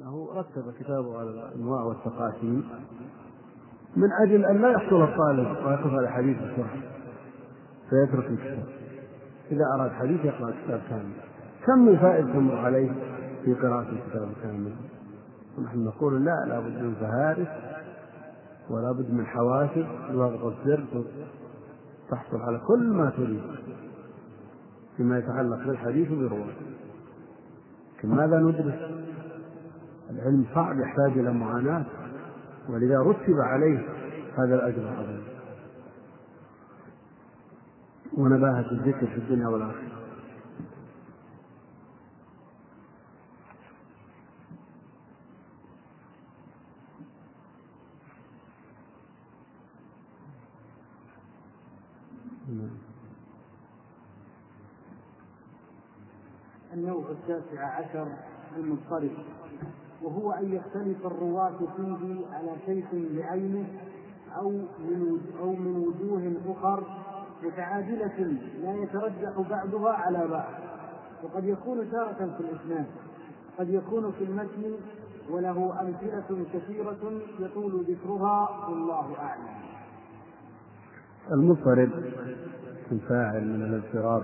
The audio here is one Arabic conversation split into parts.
أنه رتب كتابه على الأنواع والتقاسيم من أجل أن لا يحصل الطالب ويقف على حديث بسرعة فيترك الكتاب. إذا أراد حديث يقرأ الكتاب كامل. كم من تمر عليه في قراءة الكتاب كامل ونحن نقول لا لابد من فهارس ولا بد من حوافز وضغط الزر تحصل على كل ما تريد فيما يتعلق بالحديث بالرواية لكن ماذا ندرس؟ العلم صعب يحتاج إلى معاناة ولذا رتب عليه هذا الأجر العظيم. ونباهة الذكر في الدنيا والآخرة. النوع التاسع عشر المضطرب. وهو أن يختلف الرواة فيه على شيخ بعينه أو من أو من وجوه أخر متعادلة لا يترجح بعضها على بعض. وقد يكون تارة في الإسناد قد يكون في المتن وله أمثلة كثيرة يطول ذكرها والله أعلم. المضطرب الفاعل من الاضطراب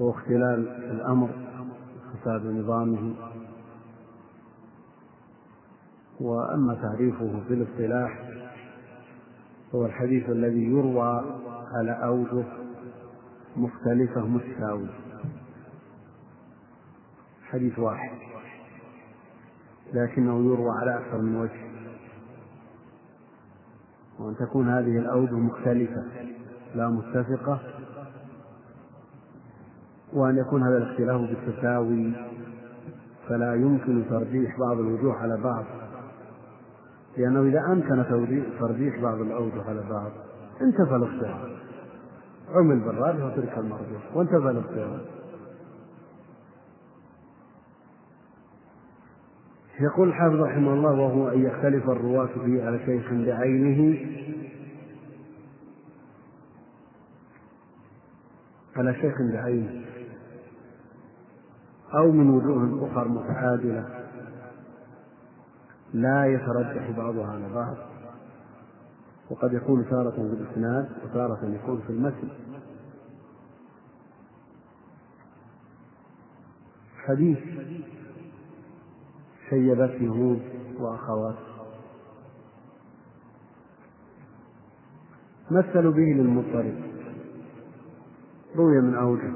هو اختلال الأمر فساد نظامه وأما تعريفه في الاصطلاح هو الحديث الذي يروى على أوجه مختلفة متساوية حديث واحد. لكنه يروى على أكثر من وجه. وأن تكون هذه الأوجه مختلفة لا متفقة. وأن يكون هذا الاختلاف بالتساوي فلا يمكن ترجيح بعض الوجوه على بعض. لأنه إذا أمكن ترجيح بعض الأوجه على بعض انتفى الاختلاف عمل بالراجح وترك المرجوح وانتفى الاختلاف يقول الحافظ رحمه الله وهو أن يختلف الرواة فيه على شيخ بعينه. على شيخ بعينه. أو من وجوه أخرى متعادلة. لا يترجح بعضها على بعض وقد يكون تارة في الإسناد وتارة يكون في المتن. حديث شيبت يهود وأخوات مثلوا به للمضطرب؟ روي من أوجه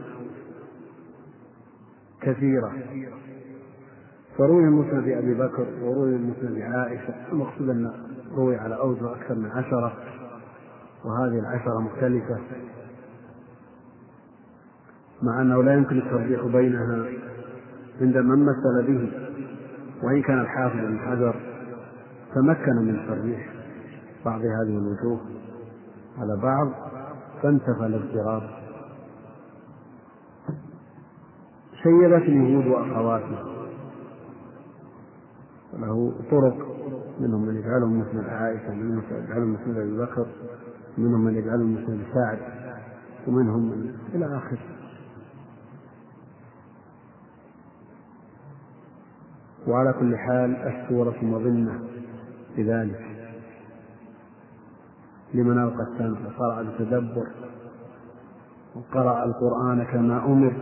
كثيرة. فروي مسند أبي بكر وروي مسند عائشة المقصود أن روي على أوجه أكثر من عشرة وهذه العشرة مختلفة. مع أنه لا يمكن الترجيح بينها عند من مثل به وإن كان الحافظ بن حجر تمكن من ترجيح بعض هذه الوجوه على بعض فانتفى الاضطراب شيبت اليهود وأخواتها له طرق منهم من يجعلهم مثل عائشة منهم من يجعلهم مثل أبي بكر منهم من يجعلهم مثل سعد ومنهم من إلى آخره. وعلى كل حال السورة مظنة بذلك. لمن ألقى السمع وقرأ بتدبر وقرأ القرآن كما أمر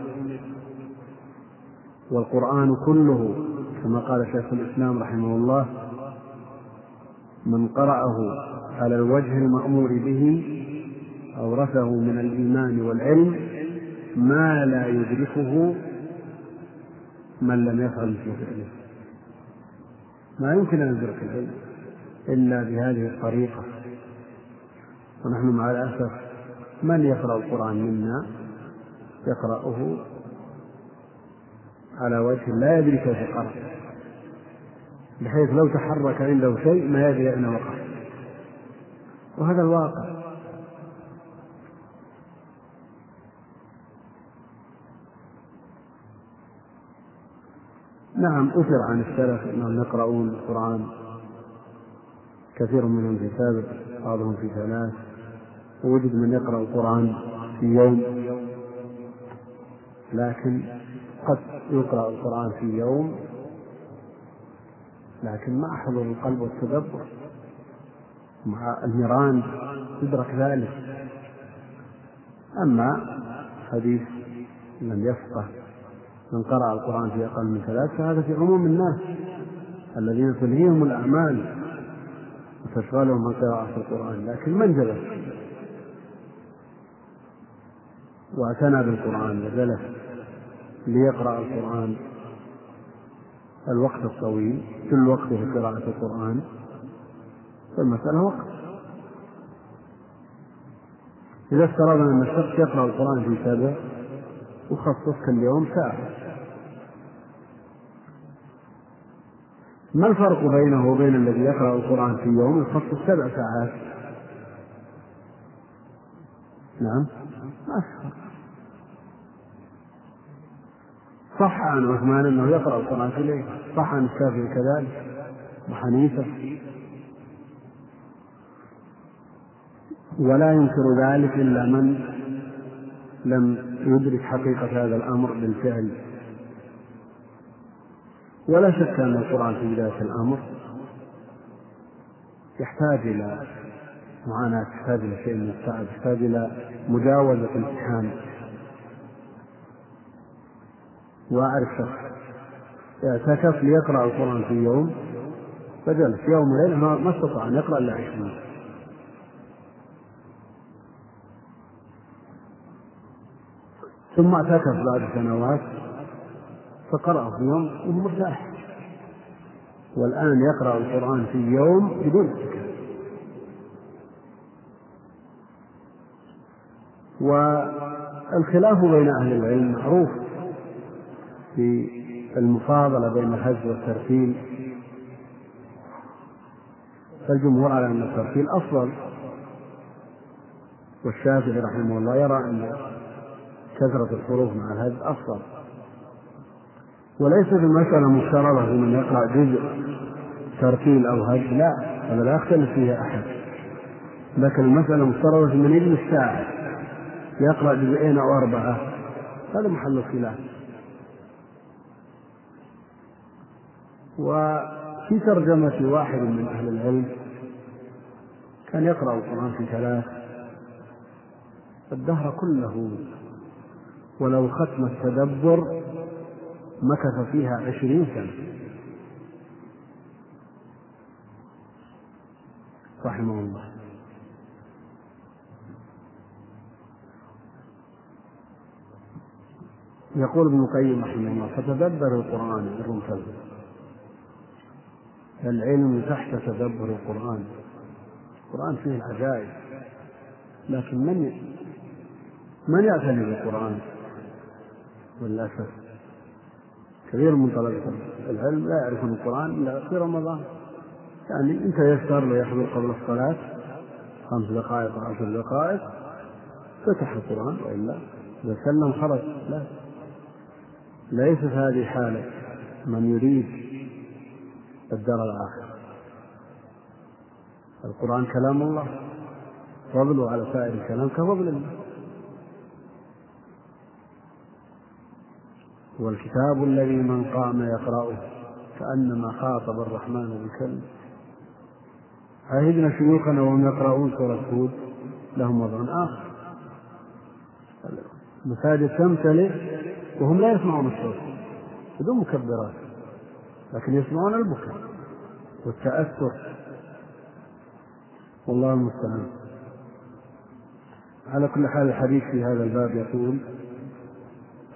والقرآن كله كما قال شيخ الإسلام رحمه الله من قرأه على الوجه المأمور به أورثه من الإيمان والعلم ما لا يدركه من لم يفعل مثل فعله. ما يمكن أن يدرك العلم إلا بهذه الطريقة. ونحن مع الأسف من يقرأ القرآن منا؟ يقرأه على وجه لا يدري كيف قرأ بحيث لو تحرك عنده شيء ما يدري أين وقع وهذا الواقع. نعم أثر عن السلف أنهم يقرؤون القرآن. كثير منهم في سابق بعضهم في ثلاث. ووجد من يقرأ القرآن في يوم. لكن قد يقرأ القرآن في يوم لكن مع حضور القلب والتدبر. مع النيران يدرك ذلك. أما حديث من يفقه من قرأ القرآن في أقل من ثلاث فهذا في عموم الناس الذين تلهيهم الأعمال وتشغلهم عن قراءة القرآن. لكن من جلس؟ واعتنى بالقرآن وجلس. ليقرأ القرآن. الوقت الطويل كل وقته قراءة القرآن. فالمسألة وقت. إذا افترضنا أن الشخص يقرأ القرآن في سبع وخصص كل يوم ساعة. ما الفرق بينه وبين الذي يقرأ القرآن في يوم يخصص سبع ساعات؟ نعم. ما في فرق صح عن عثمان أنه يقرأ القرآن في الليل صح عن الشافعي كذلك. وحنيفه ولا ينكر ذلك إلا من لم يدرك حقيقة هذا الأمر بالفعل. ولا شك أن القرآن في بداية الأمر يحتاج إلى معاناة يحتاج إلى شيء من التعب يحتاج إلى مجاوزة امتحان وأعرف شخص اعتكف ليقرأ القرآن في يوم؟ فجلس. يوم وليلة ما استطاع أن يقرأ إلا عشرين ثم اعتكف بعد سنوات فقرأ في يوم وهو مرتاح والآن يقرأ القرآن في يوم بدون اعتكاف. والخلاف بين أهل العلم معروف. في المفاضلة بين الهز والترتيل فالجمهور على أن الترتيل أفضل والشافعي رحمه الله يرى أن كثرة الحروف مع الهز أفضل. وليست المسألة مفترضة في من يقرأ جزء ترتيل أو هز لا هذا لا يختلف فيها أحد. لكن المسألة مفترضة في من يجلس ساعة يقرأ جزئين أو أربعة هذا محل الخلاف وفي ترجمة واحد من أهل العلم كان يقرأ القرآن في ثلاث الدهر كله ولو ختم التدبر مكث فيها عشرين سنة. رحمه الله. يقول ابن القيم رحمه الله فتدبر القرآن الرمتل العلم تحت تدبر القرآن. القرآن فيه العجائب. لكن من من يعتني بالقرآن؟ للأسف كثير من طلبة العلم لا يعرفون القرآن إلا في رمضان. يعني إن تيسر له يحضر قبل الصلاة خمس دقائق أو عشر دقائق فتح القرآن وإلا إذا سلم خرج. لا. ليست هذه حالة. من يريد الدار الآخرة. القرآن كلام الله. فضله على سائر الكلام كفضل الله. والكتاب الذي من قام يقرأه كأنما خاطب الرحمن بكلمة عهدنا شيوخنا وهم يقرؤون سورة هود لهم وضع آخر. المساجد تمتلئ وهم لا يسمعون الصوت. بدون مكبرات. لكن يسمعون البكاء والتأثر. والله المستعان. على كل حال الحديث في هذا الباب يقول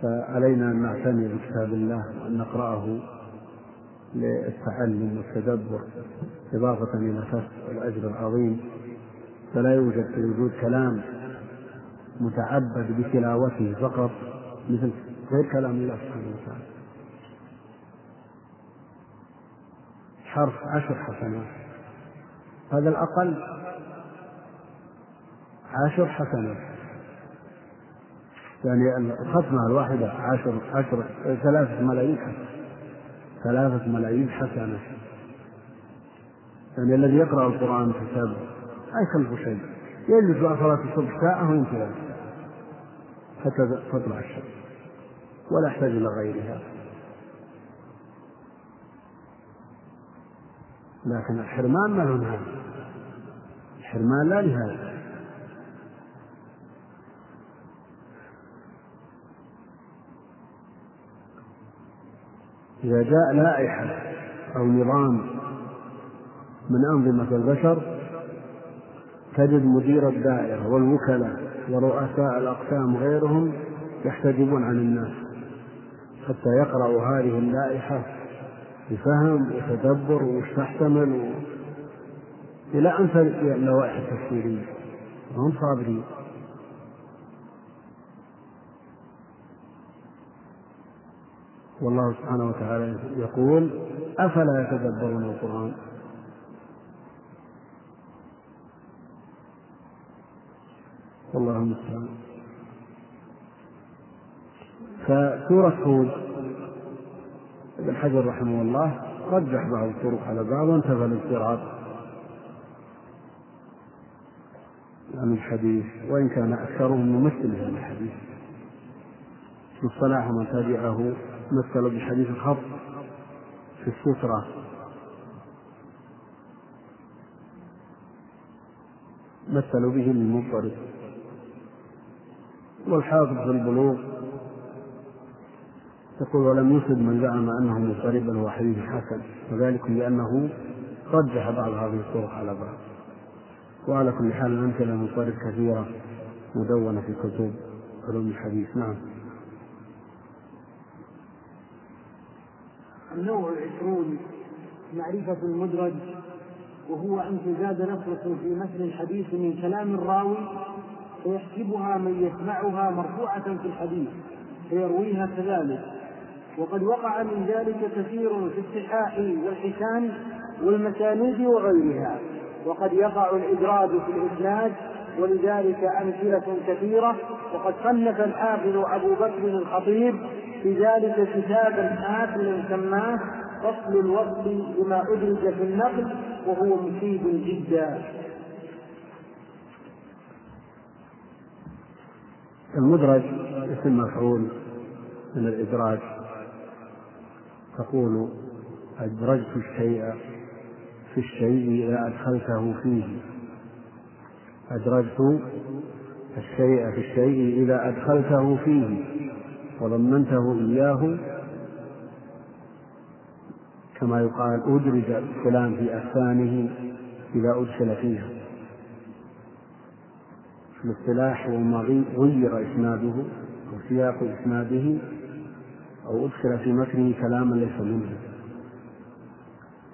فعلينا أن نعتني بكتاب الله وأن نقرأه للتعلم والتدبر إضافة إلى كسب الأجر العظيم. فلا يوجد في الوجود كلام متعبد بتلاوته فقط مثل غير كلام الله سبحانه وتعالى حرف عشر حسنات. هذا الأقل عشر حسنات. يعني الختمة الواحدة عشر عشر ثلاثة ملايين حسنة. ثلاثة ملايين حسنة. يعني الذي يقرأ القرآن في سبع لا يكلف شيء. يجلس بعد صلاة الصبح ساعة وينتهي حتى تطلع الشمس. ولا يحتاج إلى غيرها. لكن الحرمان ما له نهاية الحرمان لا نهاية إذا جاء لائحة أو نظام من أنظمة البشر تجد مدير الدائرة والوكلاء ورؤساء الأقسام وغيرهم يحتجبون عن الناس حتى يقرأوا هذه اللائحة بفهم وتدبر وش تحتمل و... إلى تأتي اللوائح التفسيرية. وهم صابرين. والله سبحانه وتعالى يقول أفلا يتدبرون القرآن؟ والله المستعان. فسورة هود ابن حجر رحمه الله رجح بعض الطرق على بعض وانتفى الاضطراب. عن الحديث وإن كان أكثرهم ممثل لهذا الحديث. الصلاح من تبعه مثل بحديث الخط في السترة. مثلوا به للمضطرب والحافظ في البلوغ يقول ولم يفد من زعم أنه مضطرب بل هو حديث حسن وذلك لأنه رجح بعض هذه الطرق على بعض. وعلى كل حال الامثله المضطرب كثيرة مدونة في كتب علوم الحديث. نعم. النوع العشرون معرفة المدرج وهو أن تزاد لفظة في مثل الحديث من كلام الراوي فيحسبها من يسمعها مرفوعة في الحديث فيرويها كذلك. وقد وقع من ذلك كثير في الصحاح والحسان والمسانيد وغيرها. وقد يقع الإدراج في الإسناد ولذلك أمثلة كثيرة. وقد صنف الحافظ أبو بكر الخطيب في ذلك كتابا آخر سماه فصل الوصل بما أدرج في النقل وهو مفيد جدا. المدرج اسم مفعول من الإدراج. تقول أدرجت الشيء في الشيء إذا أدخلته فيه. أدرجت الشيء في الشيء إذا أدخلته فيه. وضمنته إياه كما يقال أدرج فلان في أكفانه إذا أدخل فيها. في الاصطلاح هو ما غير إسناده أو سياق إسناده أو أدخل في متنه كلاما ليس منه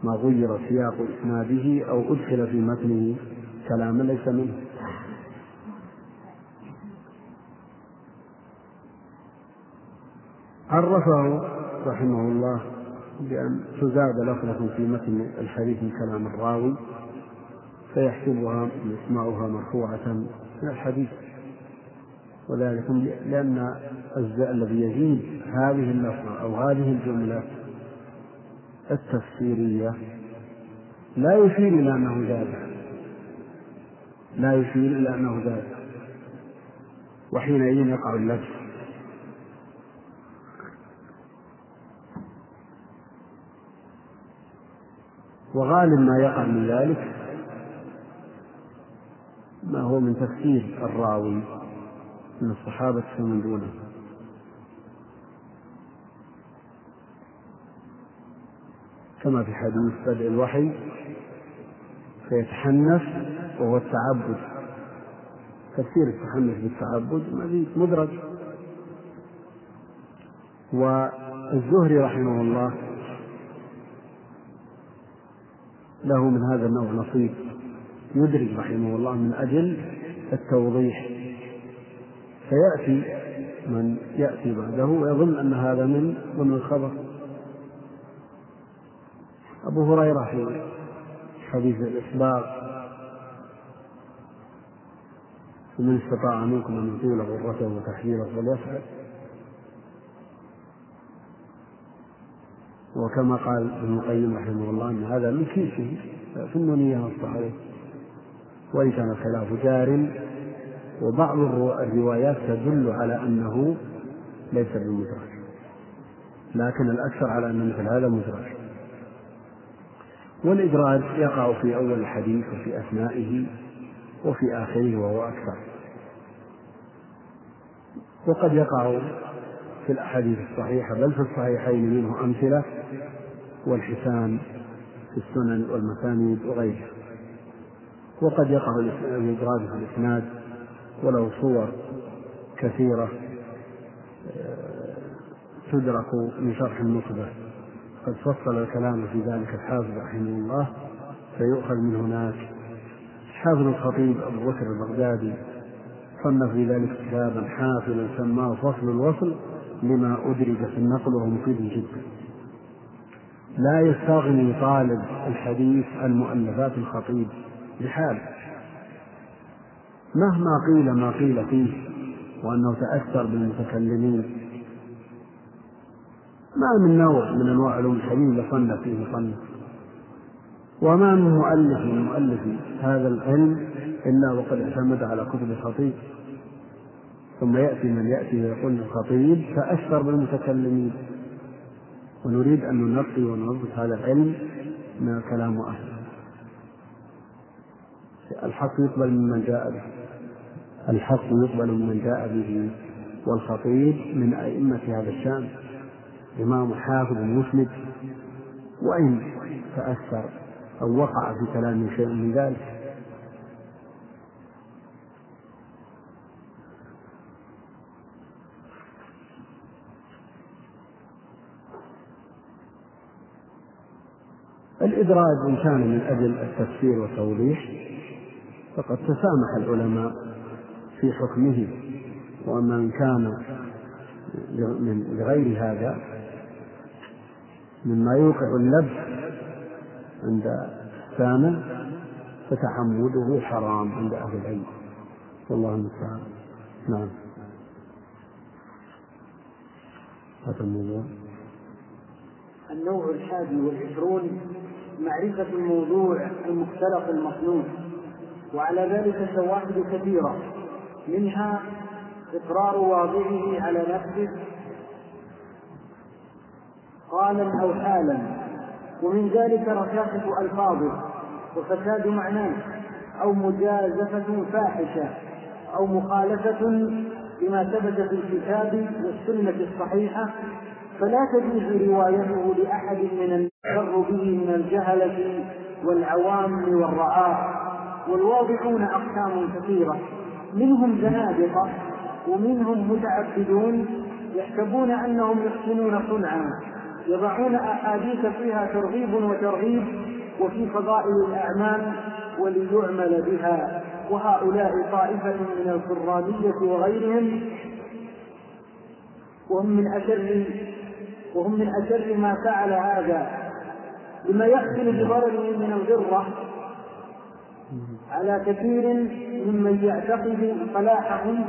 ما غير سياق إسناده أو أدخل في متنه كلاما ليس منه. عرفه رحمه الله بأن تزاد لفظة في متن الحديث من كلام الراوي فيحسبها يسمعها مرفوعة من الحديث. وذلك لأن الذي يزيد هذه اللفظة أو هذه الجملة التفسيرية لا يشير إلى أنه زاد. لا يشير إلى أنه زاد. وحينئذ يقع اللبس وغالب ما يقع من ذلك ما هو من تفسير الراوي. من الصحابة فمن دونه كما في حديث بدء الوحي فيتحنف وهو التعبد. تفسير التحنف بالتعبد مدرج. والزهري رحمه الله له من هذا النوع نصيب يدرج رحمه الله من أجل التوضيح. فيأتي من يأتي بعده ويظن أن هذا من ضمن الخبر. أبو هريرة في حديث الإسباق ومن استطاع منكم أن يطيل غرته وتحجيره فليفعل وكما قال ابن القيم رحمه الله أن هذا من كيسه في النونية والصحيح وإن كان الخلاف جار وبعض الروايات تدل على أنه ليس بالمدرج لكن الأكثر على أن مثل هذا مدرج والإدراج يقع في أول الحديث وفي أثنائه وفي آخره وهو أكثر. وقد يقع في الأحاديث الصحيحة بل في الصحيحين منه أمثلة والحسان في السنن والمسانيد وغيرها. وقد يقع الإدراج في الإسناد وله صور كثيرة آه، تدرك من شرح النخبة قد فصل الكلام في ذلك الحافظ رحمه الله فيؤخذ من هناك. حافظ الخطيب أبو بكر البغدادي صنف في ذلك كتابا حافلا سماه فصل الوصل لما أدرج في النقل وهو مفيد جدا. لا يستغني طالب الحديث عن مؤلفات الخطيب بحال. مهما قيل ما قيل فيه وأنه تأثر بالمتكلمين. ما من نوع من أنواع علوم الحديث لصنف فيه مصنف وما من مؤلف من مؤلف هذا العلم إلا وقد اعتمد على كتب الخطيب. ثم يأتي من يأتي ويقول الخطيب تأثر بالمتكلمين. ونريد أن ننقي وننظف هذا العلم من الكلام أهله الحق يقبل ممن جاء به. الحق يقبل ممن جاء به. والخطيب من أئمة هذا الشأن. إمام حافظ مسند وإن تأثر أو وقع في كلامه شيء من ذلك. الإدراج إن كان من أجل التفسير والتوضيح. فقد تسامح العلماء في حكمه وأما إن كان من لغير هذا مما يوقع اللبس عند السامع فتحمله حرام عند أهل العلم. والله المستعان. نعم. هذا الموضوع. النوع الحادي والعشرون معرفة الموضوع المختلق المصنوع وعلى ذلك شواهد كثيرة منها إقرار واضعه على نفسه. قالا أو حالا ومن ذلك رشاقة ألفاظه وفساد معناه أو مجازفة فاحشة أو مخالفة لما ثبت في الكتاب والسنة الصحيحة. فلا تجوز روايته لأحد من المغر به من الجهلة والعوام والرعاة. والواضحون أقسام كثيرة. منهم زنادقة ومنهم متعبدون يحسبون أنهم يحسنون صنعا. يضعون أحاديث فيها ترغيب وترغيب وفي فضائل الأعمال وليعمل بها. وهؤلاء طائفة من القرانية وغيرهم وهم من أشر وهم من أشر ما فعل هذا. لما يحصل بضرره من الغرة على كثير ممن يعتقد صلاحهم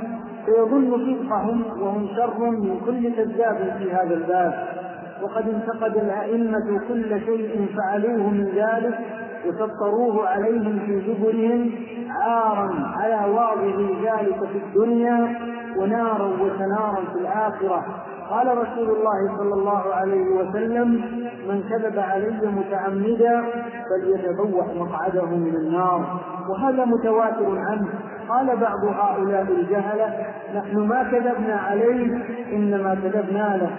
فيظن صدقهم وهم شر من كل كذاب في هذا الباب. وقد انتقد الأئمة كل شيء فعلوه من ذلك وسطروه عليهم في جبرهم عارا على واضع ذلك في الدنيا ونارا وسنارا في الآخرة. قال رسول الله صلى الله عليه وسلم من كذب علي متعمدا فليتبوأ مقعده من النار. وهذا متواتر عنه. قال بعض هؤلاء الجهلة نحن ما كذبنا عليه إنما كذبنا له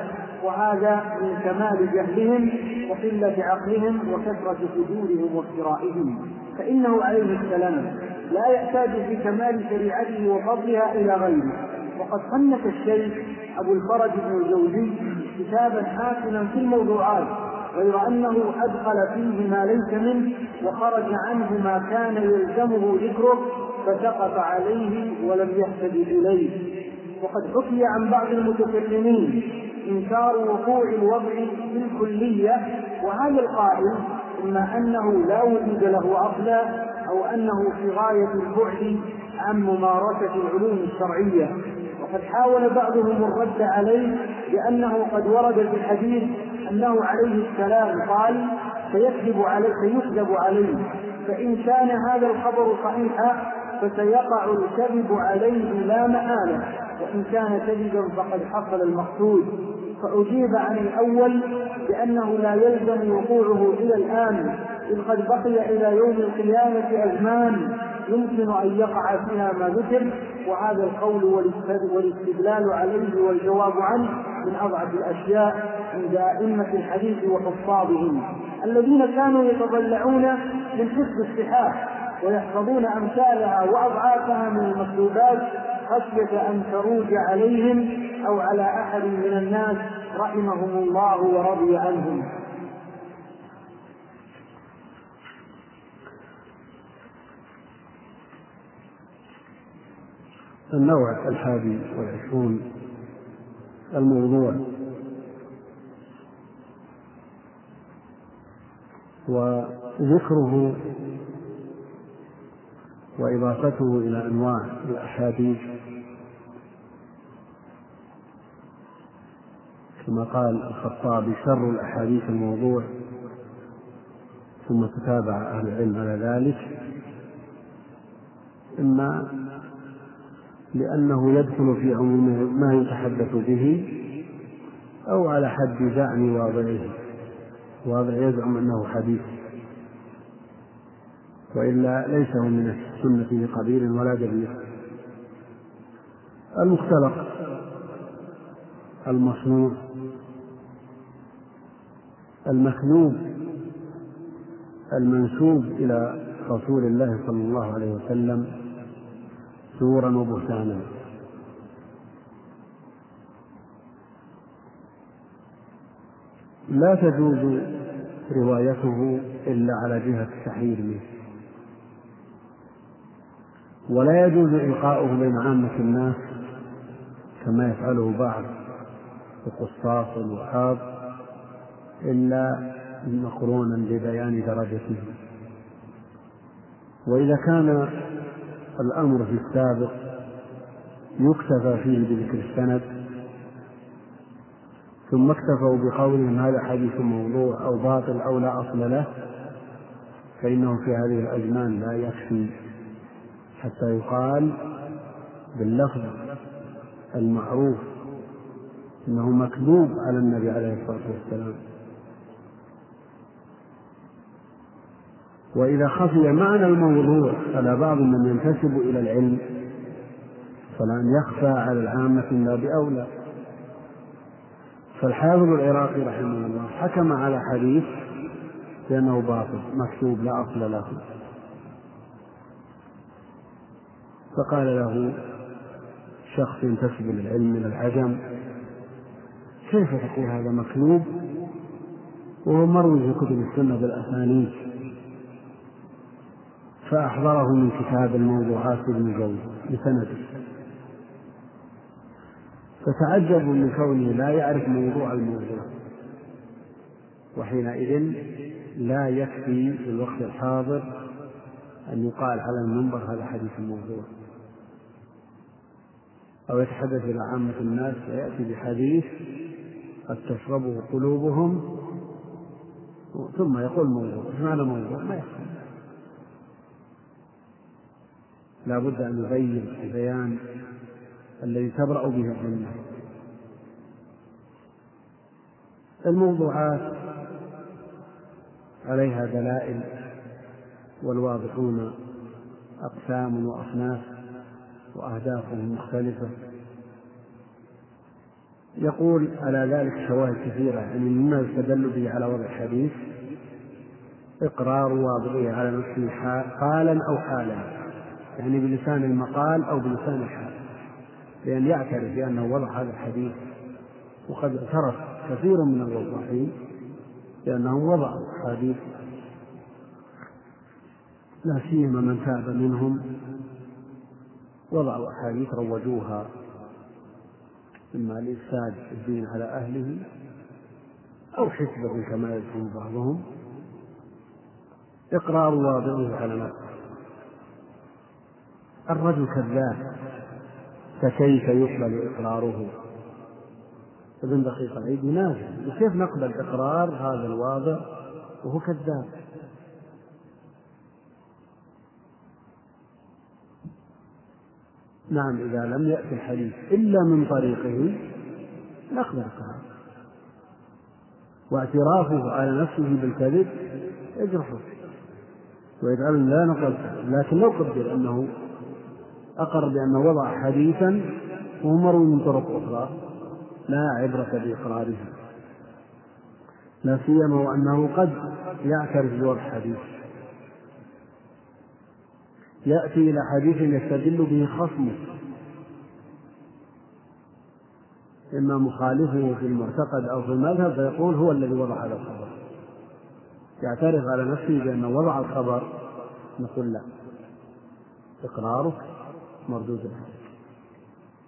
وهذا من كمال جهلهم وقلة عقلهم وكثرة فجورهم وافترائهم. فإنه عليه السلام لا يحتاج في كمال شريعته وفضلها إلى غيره. وقد صنف الشيخ أبو الفرج بن الجوزي كتابا حاسنا في الموضوعات غير أنه أدخل فيه ما ليس منه وخرج عنه ما كان يلزمه ذكره فسقط عليه ولم يهتد إليه. وقد حكي عن بعض المتكلمين إنكار وقوع الوضع في الكلية وهذا القائل إما أنه لا وجود له أصلا أو أنه في غاية البعد عن ممارسة العلوم الشرعية. وقد حاول بعضهم الرد عليه بأنه قد ورد في الحديث أنه عليه السلام قال سيكذب عليه سيكذب عليه. فإن كان هذا الخبر صحيحا فسيقع الكذب عليه لا محالة وإن كان كذبا فقد حصل المقصود. فأجيب عن الأول بأنه لا يلزم وقوعه إلى الآن. إذ قد بقي إلى يوم القيامة أزمان. يمكن أن يقع فيها ما ذكر وهذا القول والاستدلال عليه والجواب عنه من أضعف الأشياء عند أئمة الحديث وحفاظهم. الذين كانوا يتضلعون من حفظ الصحاح ويحفظون أمثالها وأضعافها من المكتوبات خشية أن تروج عليهم أو على أحد من الناس رحمهم الله ورضي عنهم. النوع الحادي والعشرون الموضوع. وذكره وإضافته إلى أنواع الأحاديث كما قال الخطابي شر الأحاديث الموضوع. ثم تتابع أهل العلم على ذلك. إما لأنه يدخل في عموم ما يتحدث به أو على حد زعم واضعه. واضع يزعم أنه حديث. وإلا ليس هو من السنة بقبيل ولا دليل. المختلق. المصنوع. المكذوب المنسوب إلى رسول الله صلى الله عليه وسلم. زورا وبهتانا. لا تجوز روايته إلا على جهة التحرير منه. ولا يجوز إلقاؤه بين عامة الناس كما يفعله بعض القصاص والوحاض إلا مقرونا ببيان درجته. وإذا كان الأمر في السابق يكتفى فيه بذكر السند ثم اكتفوا بقولهم هذا حديث موضوع أو باطل أو لا أصل له فإنه في هذه الأزمان لا يكفي حتى يقال باللفظ المعروف إنه مكذوب على النبي عليه الصلاة والسلام. وإذا خفي معنى الموضوع على بعض من ينتسب إلى العلم. فلان يخفى على العامة إلا بأولى. فالحافظ العراقي رحمه الله حكم على حديث بأنه باطل مكتوب لا أصل له. فقال له شخص ينتسب للعلم من العجم كيف تقول هذا مكذوب؟ وهو مروي في كتب السنة بالأسانيد. فأحضره من كتاب الموضوعات ابن جوزي بسنده فتعجبوا من كونه لا يعرف موضوع الموضوع وحينئذ لا يكفي في الوقت الحاضر أن يقال على المنبر هذا حديث موضوع أو يتحدث إلى عامة الناس فيأتي بحديث قد تشربه قلوبهم ثم يقول موضوع إيش معنى موضوع؟ ما يفهم لا بد أن يبين البيان الذي تبرأ به الذمة الموضوعات عليها دلائل والواضحون أقسام وأصناف وأهدافهم مختلفة. يقول على ذلك شواهد كثيرة يعني مما يستدل به على وضع الحديث إقرار واضعه على نفسه قالا أو حالا. يعني بلسان المقال أو بلسان الحال لأن يعترف بأنه وضع هذا الحديث وقد اعترف كثير من الوضاحين بأنهم وضعوا أحاديث لا سيما من تاب منهم وضعوا أحاديث روجوها إما لإفساد الدين على أهله أو حسبة كما يذكر بعضهم. إقرار واضعه على نفسه. الرجل كذاب فكيف يقبل إقراره؟ ابن دقيق العيد ينازل كيف نقبل إقرار هذا الواضع وهو كذاب؟ نعم إذا لم يأتي الحديث إلا من طريقه نقبل إقراره. واعترافه على نفسه بالكذب يجرحه ويجعل لا نقل لكن لو قدر أنه أقر بأنه وضع حديثا وهو مروي من طرق أخرى لا عبرة بإقراره. لا سيما وأنه قد يعترف بوضع حديث. يأتي إلى حديث يستدل به خصمه. إما مخالفه في المعتقد أو في المذهب فيقول هو الذي وضع هذا الخبر. يعترف على نفسه بأنه وضع الخبر. نقول لا. إقرارك مردود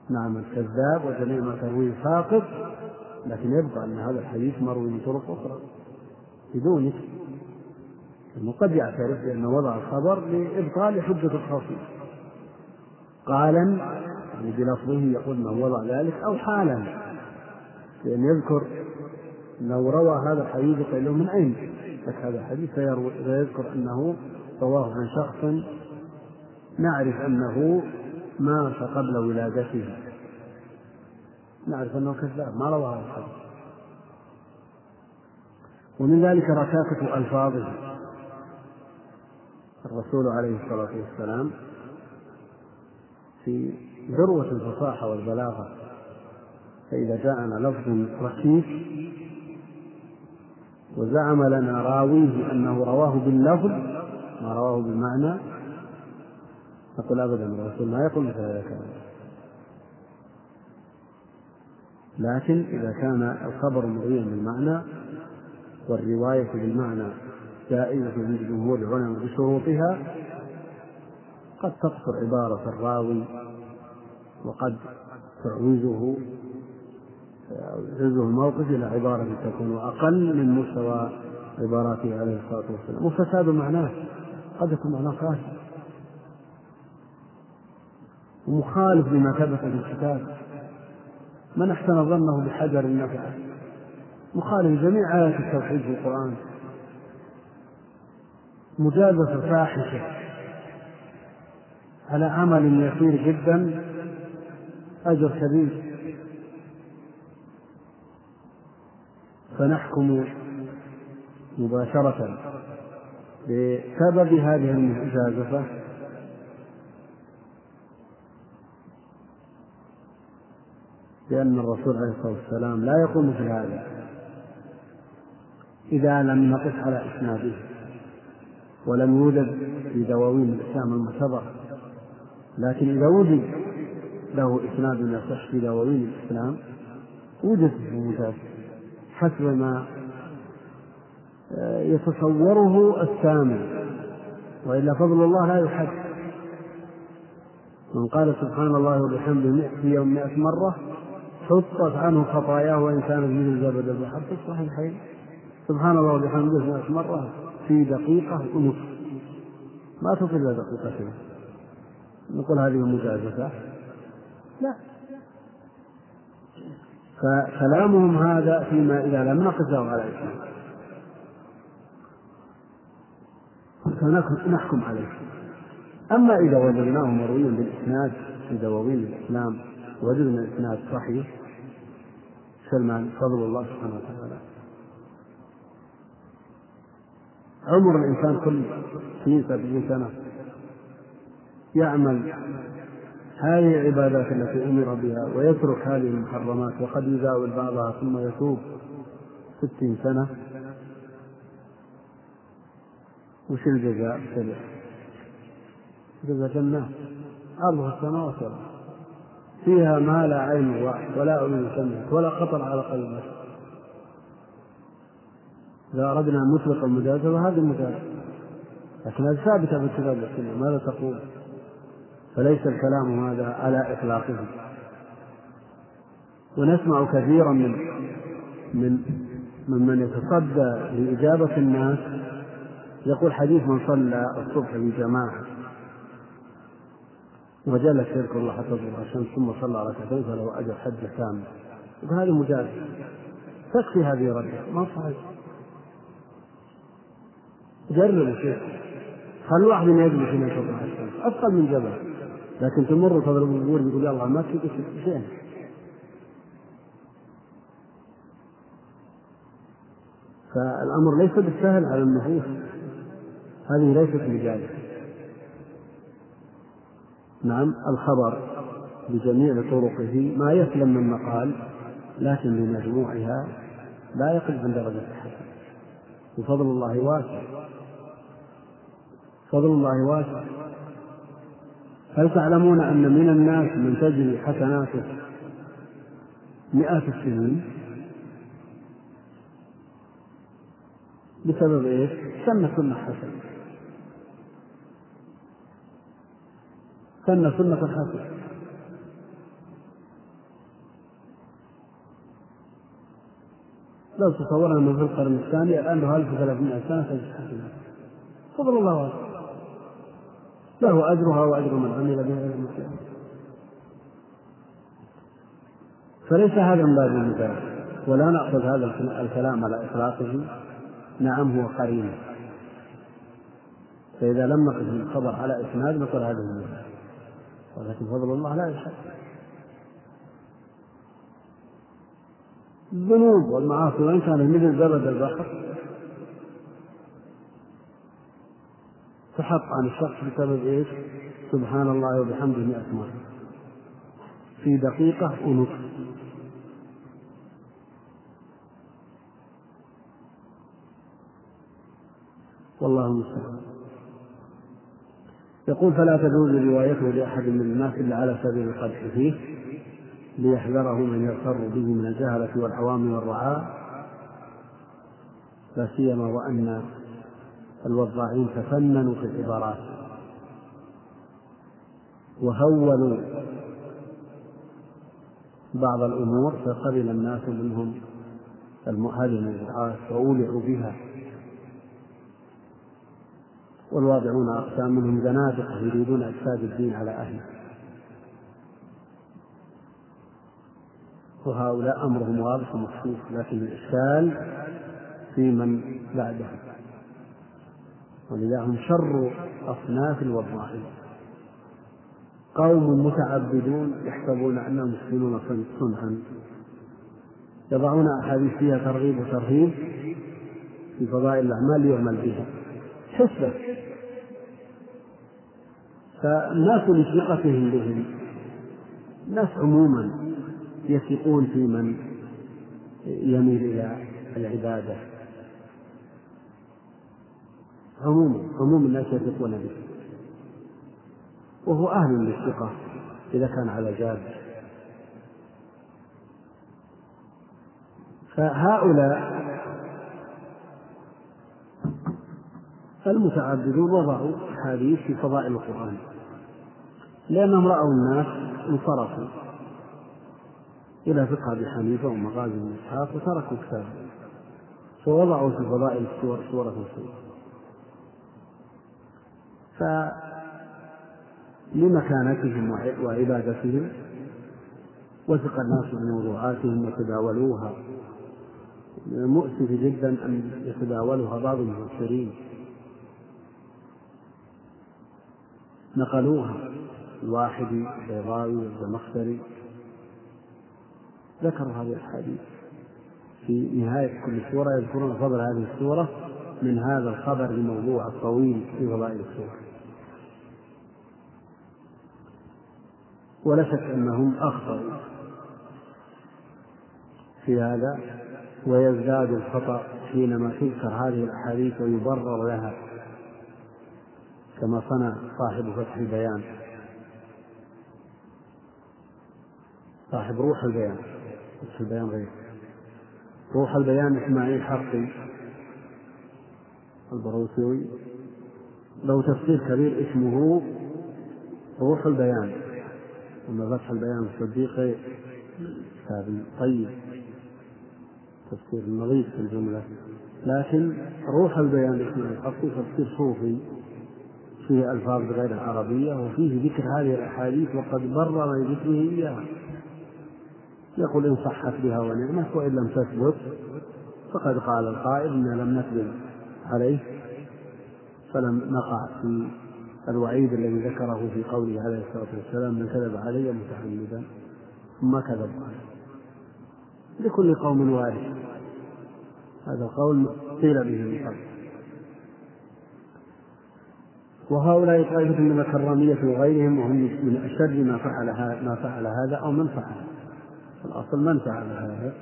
نعم الكذاب وجميع ما ترويه ساقط لكن يبقى أن هذا الحديث مروي من طرق أخرى بدونك لأنه قد يعترف بأنه وضع الخبر لإبطال حجة الخصم قالا يعني بلفظه يقول أنه وضع ذلك أو حالا لأن يذكر لو روى هذا الحديث قيل له من أين لك هذا الحديث فيذكر أنه رواه عن شخص نعرف أنه مات قبل ولادته نعرف أنه كذاب ما روى هذا الحديث ومن ذلك ركاكة ألفاظه. الرسول عليه الصلاة والسلام في ذروة الفصاحة والبلاغة. فإذا جاءنا لفظ ركيك وزعم لنا راويه أنه رواه باللفظ ما رواه بالمعنى نقول أبدا الرسول ما يقول مثل هذا الكلام. لكن إذا كان الخبر مرويا بالمعنى والرواية بالمعنى جائزة عند جمهور العلماء بشروطها قد تقصر عبارة الراوي وقد تعوزه يعوزه الموقف إلى عبارة تكون أقل من مستوى عباراته عليه الصلاة والسلام. وفساد معناه قد يكون معناه فاسد. ومخالف لما ثبت في الكتاب. من أحسن ظنه بحجر نفعه مخالف جميع آيات التوحيد في القرآن. مجازفة فاحشة على عمل يسير جدا أجر كبير فنحكم مباشرة بسبب هذه المجازفة. بأن الرسول عليه الصلاة والسلام لا يقول مثل هذا إذا لم نقف على إسناده ولم يوجد في دواوين الإسلام المعتبرة لكن إذا وجد له إسناد يصح في دواوين الإسلام وجد في المجاز حسب ما يتصوره السامع. وإلا فضل الله لا يحد. من قال سبحان الله وبحمده في يوم مئة مرة حطت عنه خطاياه وإن كانت مثل زبد البحر في الصحيحين. سبحان الله وبحمده مئة مرة في دقيقة ونصف. ما تصل إلى دقيقتين نقول هذه مجازفة. لا. فكلامهم هذا فيما إذا لم نقسه على الإسلام فنحكم عليه. أما إذا وجدناه مرويا بالإسناد في دواوين الإسلام وجدنا الإسناد صحيح سلمان فضل الله سبحانه وتعالى. عمر الإنسان كل ستين سبعين سنة يعمل هذه العبادات التي أمر بها ويترك هذه المحرمات وقد يزاول بعضها ثم يتوب ستين سنة. وش الجزاء؟ جزاء جنات عرضها السماوات والأرض. فيها ما لا عين رأت ولا أذن سمعت ولا خطر على قلب بشر إذا أردنا أن نطلق المجازفة هذه المجازفة لكن هذه ثابتة في الكتاب والسنة ماذا تقول؟ فليس الكلام هذا على إطلاقه. ونسمع كثيرا من من ممن يتصدى لإجابة الناس. يقول حديث من صلى الصبح بجماعة وجلس يذكر الله حتى تطلع الشمس ثم صلى ركعتين فله أجر حجة كاملة وهذه مجازفة تكفي هذه الردة ما صحيح. جربوا شيخ. خلوا واحد يجلس هنا تطلع الشمس. أثقل من جبل. لكن تمر تضرب القبور يقول يلا ما في شيء. فالأمر ليس بالسهل على النفوس هذه ليست بجائزة نعم الخبر بجميع طرقه ما يسلم من مقال لكن بمجموعها لا يقل عن درجة الحسن. وفضل الله واسع. فضل الله واسع. هل تعلمون أن من الناس من تجري حسناته مئات السنين؟ بسبب إيش؟ سن سنة حسنة سن سنة حسنة لو تصورنا انه في القرن الثاني الآن له 1300 سنة تجد حسنات فضل الله واسع له أجرها وأجر من عمل بها يوم القيامة. فليس هذا من باب المثال ولا نأخذ هذا الكلام على إطلاقه. نعم هو قرين. فإذا لم نقف الخبر على إسناد نقول هذا من ولكن فضل الله لا يشهد الذنوب والمعاصي وإن كانت مثل زبد البحر تحط عن الشخص بسبب إيش؟ سبحان الله وبحمده مئة مرة. في دقيقة ونصف. والله المستعان. يقول فلا تجوز روايته لأحد من الناس إلا على سبيل القدح فيه ليحذره من يغتر به من الجهلة والعوام والرعاة لا سيما وأن الوضاعين تفننوا في العبارات. وهولوا بعض الأمور فقبل الناس منهم هذه الموضوعات وأولعوا بها. والواضعون أقسام منهم زنادقة يريدون إفساد الدين على أهله. وهؤلاء أمرهم واضح ومكشوف لكن الإشكال في من بعدهم. ولذا هم شر أصناف الوضاعين قوم متعبدون يحسبون أنهم يحسنون صنعا يضعون أحاديث فيها ترغيب وترهيب في فضائل الأعمال ليعمل بها. حسبة فالناس لثقتهم بهم. الناس عموما يثقون في من يميل إلى العبادة. عموما عموم الناس يثقون به. وهو أهل للثقة إذا كان على جاد. فهؤلاء المتعبدون وضعوا أحاديث في فضائل القرآن. لأنهم رأوا الناس انصرفوا إلى فقه أبي حنيفة ومغازي بن إسحاق وتركوا كتابه فوضعوا في فضائل السور سورة السور. فلمكانتهم وعبادتهم وثق الناس بموضوعاتهم وتداولوها. مؤسف جدا أن يتداولها بعض المفسرين. نقلوها. الواحدي البيضاوي والزمخشري ذكروا هذه الأحاديث. في نهاية كل سورة يذكرون فضل هذه السورة من هذا الخبر الموضوع الطويل في فضائل السورة. ولا شك أنهم أخطأوا في هذا ويزداد الخطأ حينما تذكر هذه الأحاديث ويبرر لها. كما صنع صاحب فتح البيان. صاحب روح البيان. فتح البيان غير. روح البيان إسماعيل حقي البروسوي له تفسير كبير اسمه روح البيان. أما فتح البيان الصديقي كتاب طيب. تفسير نظيف في الجملة. لكن روح البيان إسماعيل حقي تفسير صوفي. فيه ألفاظ غير عربية وفيه ذكر هذه الأحاديث وقد برر بذكره إياها. يقول إن صحت بها ونعمت وإن لم تثبت فقد قال القائل إنا لم نكذب عليه فلم نقع في الوعيد الذي ذكره في قوله عليه الصلاة والسلام من كذب علي متعمدا ثم كذب لكل قوم وارث هذا القول قيل به من قبل. وهؤلاء طائفة من الكرامية وغيرهم وهم من أشر ما فعل ما فعل هذا أو من فعل. الأصل من فعل هذا.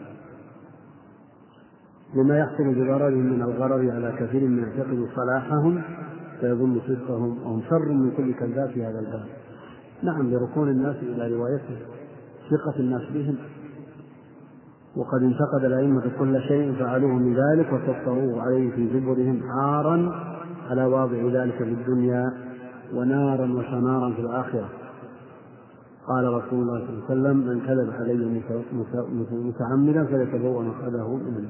لما يحصل بضررهم من الغرر على كثير من يعتقد صلاحهم فيظن صدقهم وهم شر من كل كذاب في هذا الباب. نعم لركون الناس إلى روايته ثقة الناس بهم. وقد انتقد الأئمة كل شيء فعلوه من ذلك وسطروه عليه في زبرهم عارا على واضع ذلك في الدنيا ونارا وشنارا في الآخرة. قال رسول الله صلى الله عليه وسلم من كذب علي متعمدا فليتبوأ مقعده من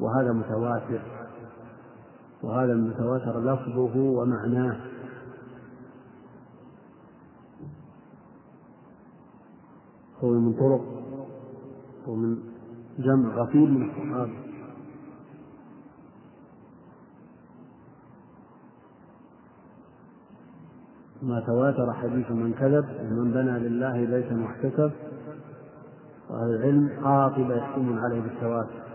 وهذا متواتر. وهذا المتواتر لفظه ومعناه. هو من طرق ومن جمع غفير من الصحابة. ما تواتر حديث من كذب ومن بنى لله بيتا واحتسب وأهل العلم قاطبة يحكمون عليه بالتواتر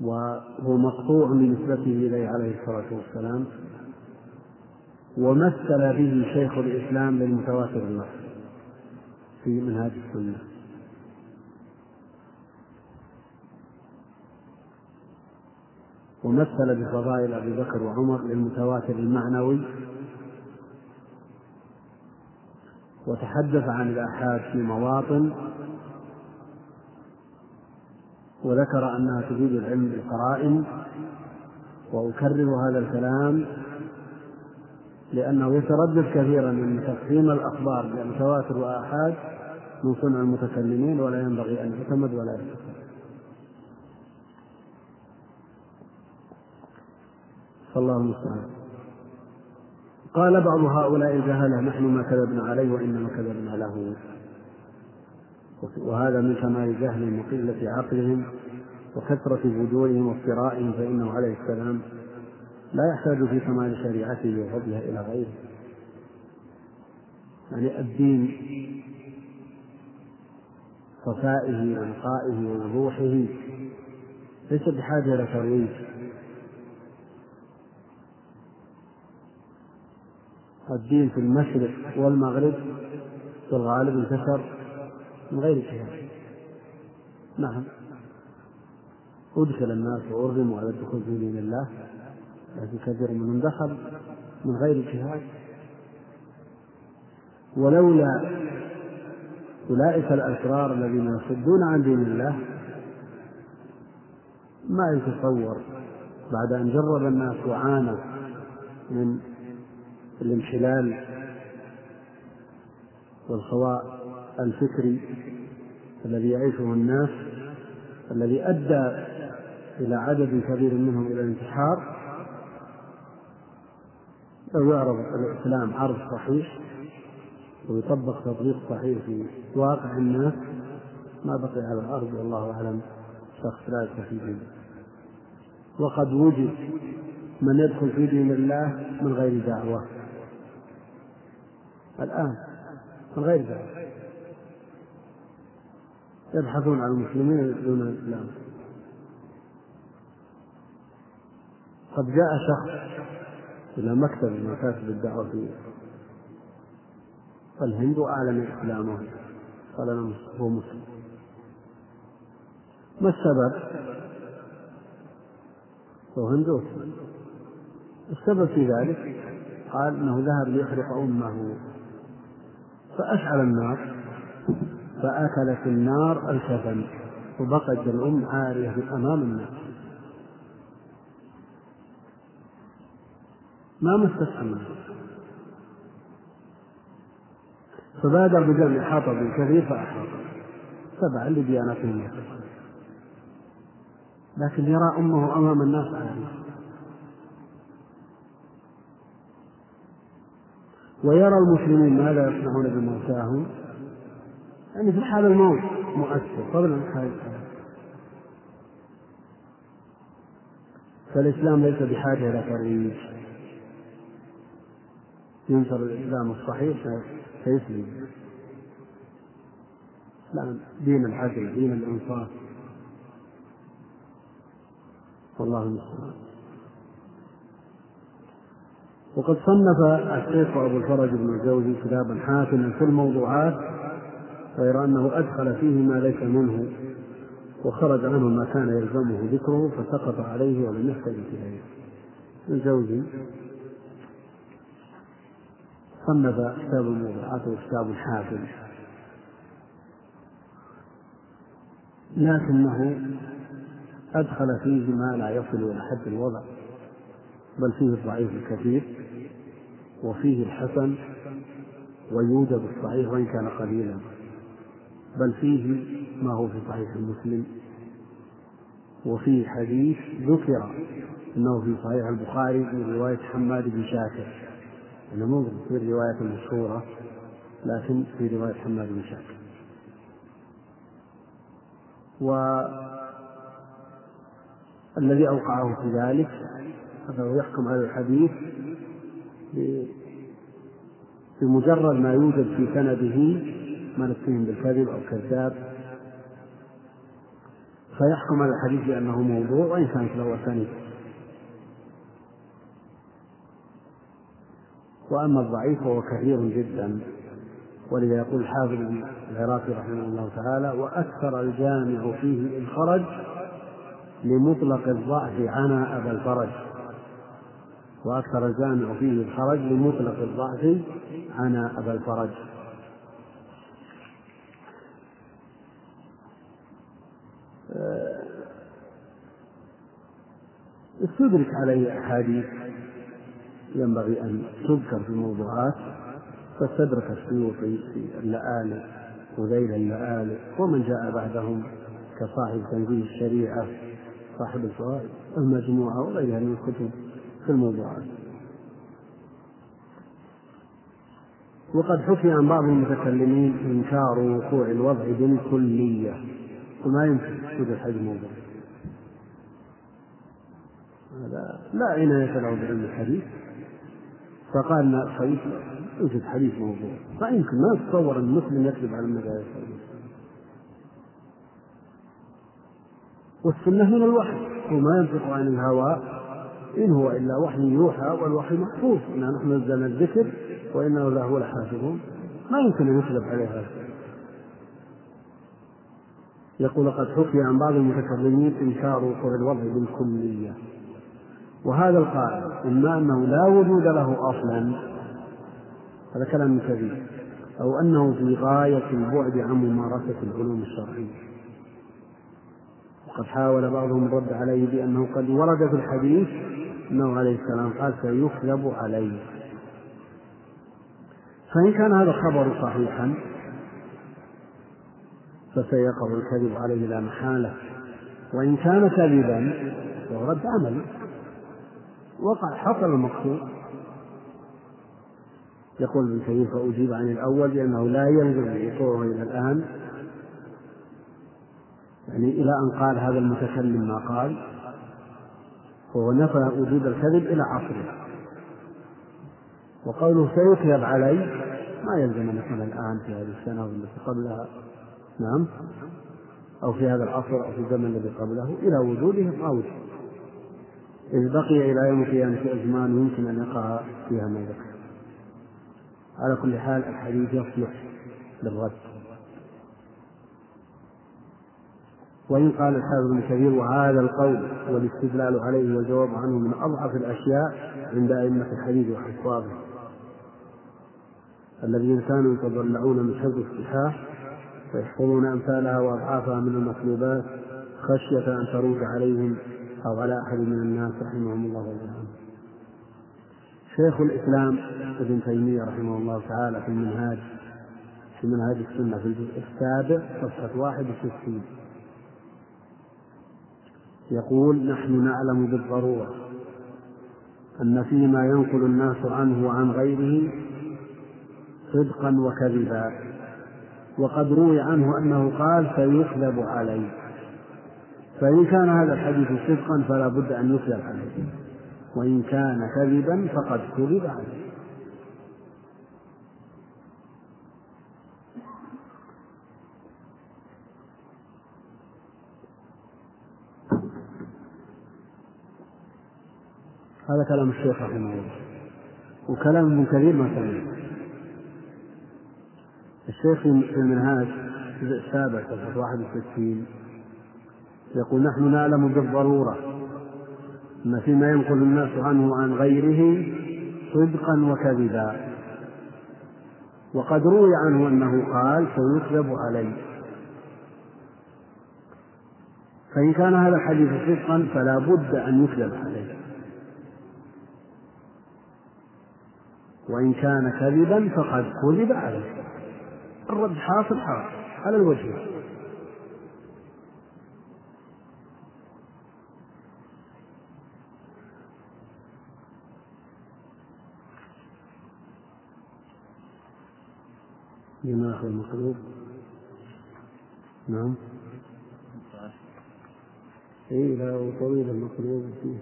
وهو مقطوع بنسبته إليه عليه الصلاة والسلام. ومثل به شيخ الإسلام للمتواتر اللفظ في منهاج السنة. ومثل بفضائل أبي بكر وعمر للمتواتر المعنوي وتحدث عن الآحاد في مواطن وذكر أنها تفيد العلم بالقرائن وأكرر هذا الكلام لأنه يتردد كثيرا من تقسيم الأخبار بمتواتر وآحاد من صنع المتكلمين ولا ينبغي أن يعتمد ولا يعتمد فالله المستعان. قال بعض هؤلاء الجهلة نحن ما كذبنا عليه وإنما كذبنا له. وهذا من كمال جهلهم وقلة عقلهم وكثرة فجورهم وافترائهم فإنه عليه السلام لا يحتاج في كمال شريعته وفضلها إلى غيره. يعني الدين صفائه ونقائه ووضوحه ليس بحاجة إلى ترويج. الدين في المشرق والمغرب في الغالب انتشر من غير اجتهاد نعم. أدخل الناس وأرغموا على الدخول في دين الله لكن كثير منهم دخل من غير اجتهاد ولولا أولئك الأشرار الذين يصدون عن دين الله ما يتصور بعد أن جرب الناس وعانى من الانحلال والخواء الفكري الذي يعيشه الناس الذي أدى إلى عدد كبير منهم إلى الانتحار لو يعرض الإسلام عرض صحيح ويطبق تطبيق صحيح في واقع الناس ما بقي على الأرض والله أعلم شخص لا يستفيد منه وقد وجد من يدخل في دين الله من غير دعوة. الآن من غير دعوة يبحثون عن المسلمين دون الإسلام قد جاء شخص إلى مكتب من مكاتب الدعوة في الهند وأعلن إسلامه. قال أنا هو مسلم. ما السبب؟ هو هندوس السبب في ذلك؟ قال إنه ذهب ليحرق أمه. فاشعل النار فاكلت النار الكفن وبقت الأم عارية أمام الناس. ما مست امامه فبادر بجمع حطب كثير فأحاط تبعا لديانتهم. لكن يرى أمه أمام الناس عارية. ويرى المسلمين ماذا يصنعون بموتاهم يعني في حال الموت مؤثر قبل حال الحياة. فالإسلام ليس بحاجة إلى ترويج. ينشر الإسلام الصحيح فيسلم. لا دين العدل دين الإنصاف. والله المستعان. وقد صنف الشيخ أبو الفرج بن الجوزي كتابا حافلا في الموضوعات غير أنه أدخل فيه ما ليس منه وخرج عنه ما كان يلزمه ذكره فسقط عليه ولم يحتج إليه. الجوزي صنف كتاب الموضوعات وكتاب حافل لكنه أدخل فيه ما لا يصل إلى حد الوضع بل فيه الضعيف الكثير. وفيه الحسن ويوجد الصحيح وإن كان قليلا بل فيه ما هو في صحيح مسلم وفيه حديث ذكر أنه في صحيح البخاري من رواية حماد بن شاكر أنه مو في الرواية المشهورة لكن في رواية حماد بن شاكر. والذي أوقعه في ذلك أنه يحكم على الحديث بمجرد ما يوجد في سنده من اتهم بالكذب أو كذاب فيحكم على الحديث بأنه موضوع وإن كانت له أسانيد وأما الضعيف فهو كثير جدا. ولذا يقول الحافظ العراقي رحمه الله تعالى وأكثر الجامع فيه إن خرج لمطلق الضعف عنا أبا الفرج. وأكثر الجامع فيه الخرج لمطلق الضعف عنا أبا الفرج. استدرك عليه أحاديث ينبغي أن تذكر في الموضوعات فاستدرك السيوطي في اللآلئ وذيل اللآلئ ومن جاء بعدهم كصاحب تنزيل الشريعة صاحب الفوائد المجموعة وغيرها من الكتب. في الموضوعات وقد حكي عن بعض المتكلمين إنكار وقوع الوضع بالكلية وما يمكن وجود هذا الموضوع. هذا لا عناية له بعلم الحديث. فقال ان الحديث يوجد حديث موضوع. ما تتصور أن المسلم يكذب على النبي عليه والسنة من الوحي وما ينطق عن الهوى. إن هو إلا وحي يوحى والوحي محفوظ. انا نحن نزلنا الذكر وإنه له لحافظون ما يمكن أن يكذب عليه هذا. يقول قد حكي عن بعض المتكلمين إنكار وقوع الوضع بالكلية. وهذا القائل إما أنه لا وجود له أصلا هذا كلام كبير أو أنه في غاية البعد عن ممارسة العلوم الشرعية. وقد حاول بعضهم الرد عليه بأنه قد ورد في الحديث أنه عليه السلام قال سيكذب عليه فإن كان هذا الخبر صحيحا فسيقع الكذب عليه لا محالة. وإن كان كذبا فهو رد عمل. وقع حصل المقصود. يقول ابن كثير فأجيب عن الأول بأنه لا يلزم وقوعه إلى الآن. يعني إلى أن قال هذا المتكلم ما قال وهو نفى وجود الكذب إلى عصره. وقوله سيكذب علي ما يلزم أن يكون الآن في هذه السنة أو التي قبلها. نعم. أو في هذا العصر أو في الزمن الذي قبله إلى وجوده وجد إذ بقي إلى يوم القيامة أزمان يمكن أن يقع فيها ما ذكر على كل حال الحديث يصلح للرد. وإن قال الحافظ بن كثير وهذا القول والاستدلال عليه والجواب عنه من أضعف الأشياء عند أئمة الحديث وحفاظه. الذين كانوا يتضلعون من حفظ الصحاح فيحفظون أمثالها وأضعافها من المطلوبات خشية أن تروج عليهم أو على أحد من الناس رحمهم الله ويرحمهم شيخ الإسلام ابن تيمية رحمه الله تعالى في المنهاج في منهاج السنة في الجزء السابع صفحة واحد وستين. يقول نحن نعلم بالضرورة أن فيما ينقل الناس عنه وعن غيره صدقا وكذبا وقد روي عنه أنه قال سيكذب عليه فإن كان هذا الحديث صدقا فلا بد أن يكذب عليه وإن كان كذبا فقد كذب عليه. هذا كلام الشيخ رحمه الله. وكلام ابن كثير ما كان الشيخ في المنهاج الجزء السابع صفحة 61 يقول نحن نعلم بالضرورة أن فيما ينقل الناس عنه عن غيره صدقا وكذبا. وقد روي عنه أنه قال سيكذب علي. فإن كان هذا الحديث صدقا فلا بد أن يكذب عليه. وإن كان كذبا فقد كذب عليه. الرد حاصل حاصل على الوجه. جماح المقلوب نعم. اي لا وطويل المقلوب فيه.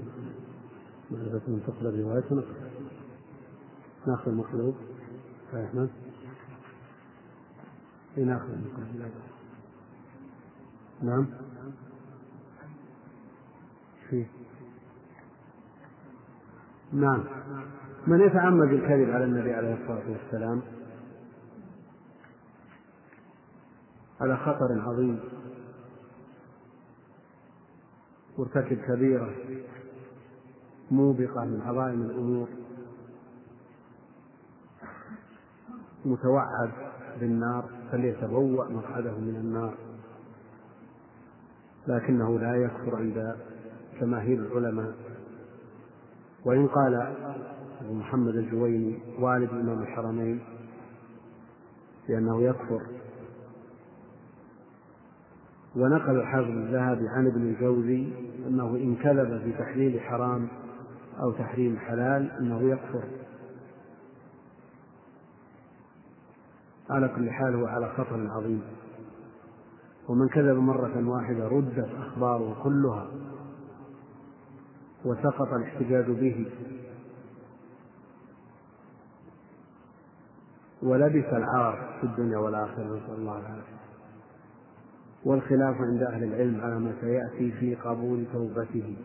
معرفة من تقبل رواية نقل ناخذ المقلوب يا أحمد اي ناخذ المقلوب نعم. فيه نعم. من يتعمد الكذب على النبي عليه الصلاة والسلام؟ على خطر عظيم. مرتكب كبيرة. موبقة من عظائم الأمور. متوعد بالنار فليتبوأ مقعده من النار. لكنه لا يكفر عند جماهير العلماء. وإن قال أبو محمد الجويني والد إمام الحرمين بأنه يكفر. ونقل الحافظ الذهبي عن ابن الجوزي أنه إن كذب في تحليل حرام أو تحريم حلال أنه يكفر. على كل حال هو على خطر عظيم. ومن كذب مرة واحدة ردت أخباره كلها. وسقط الاحتجاج به. ولبس العار في الدنيا والآخرة نسأل الله العافية. والخلاف عند أهل العلم على ما سيأتي في قبول توبته.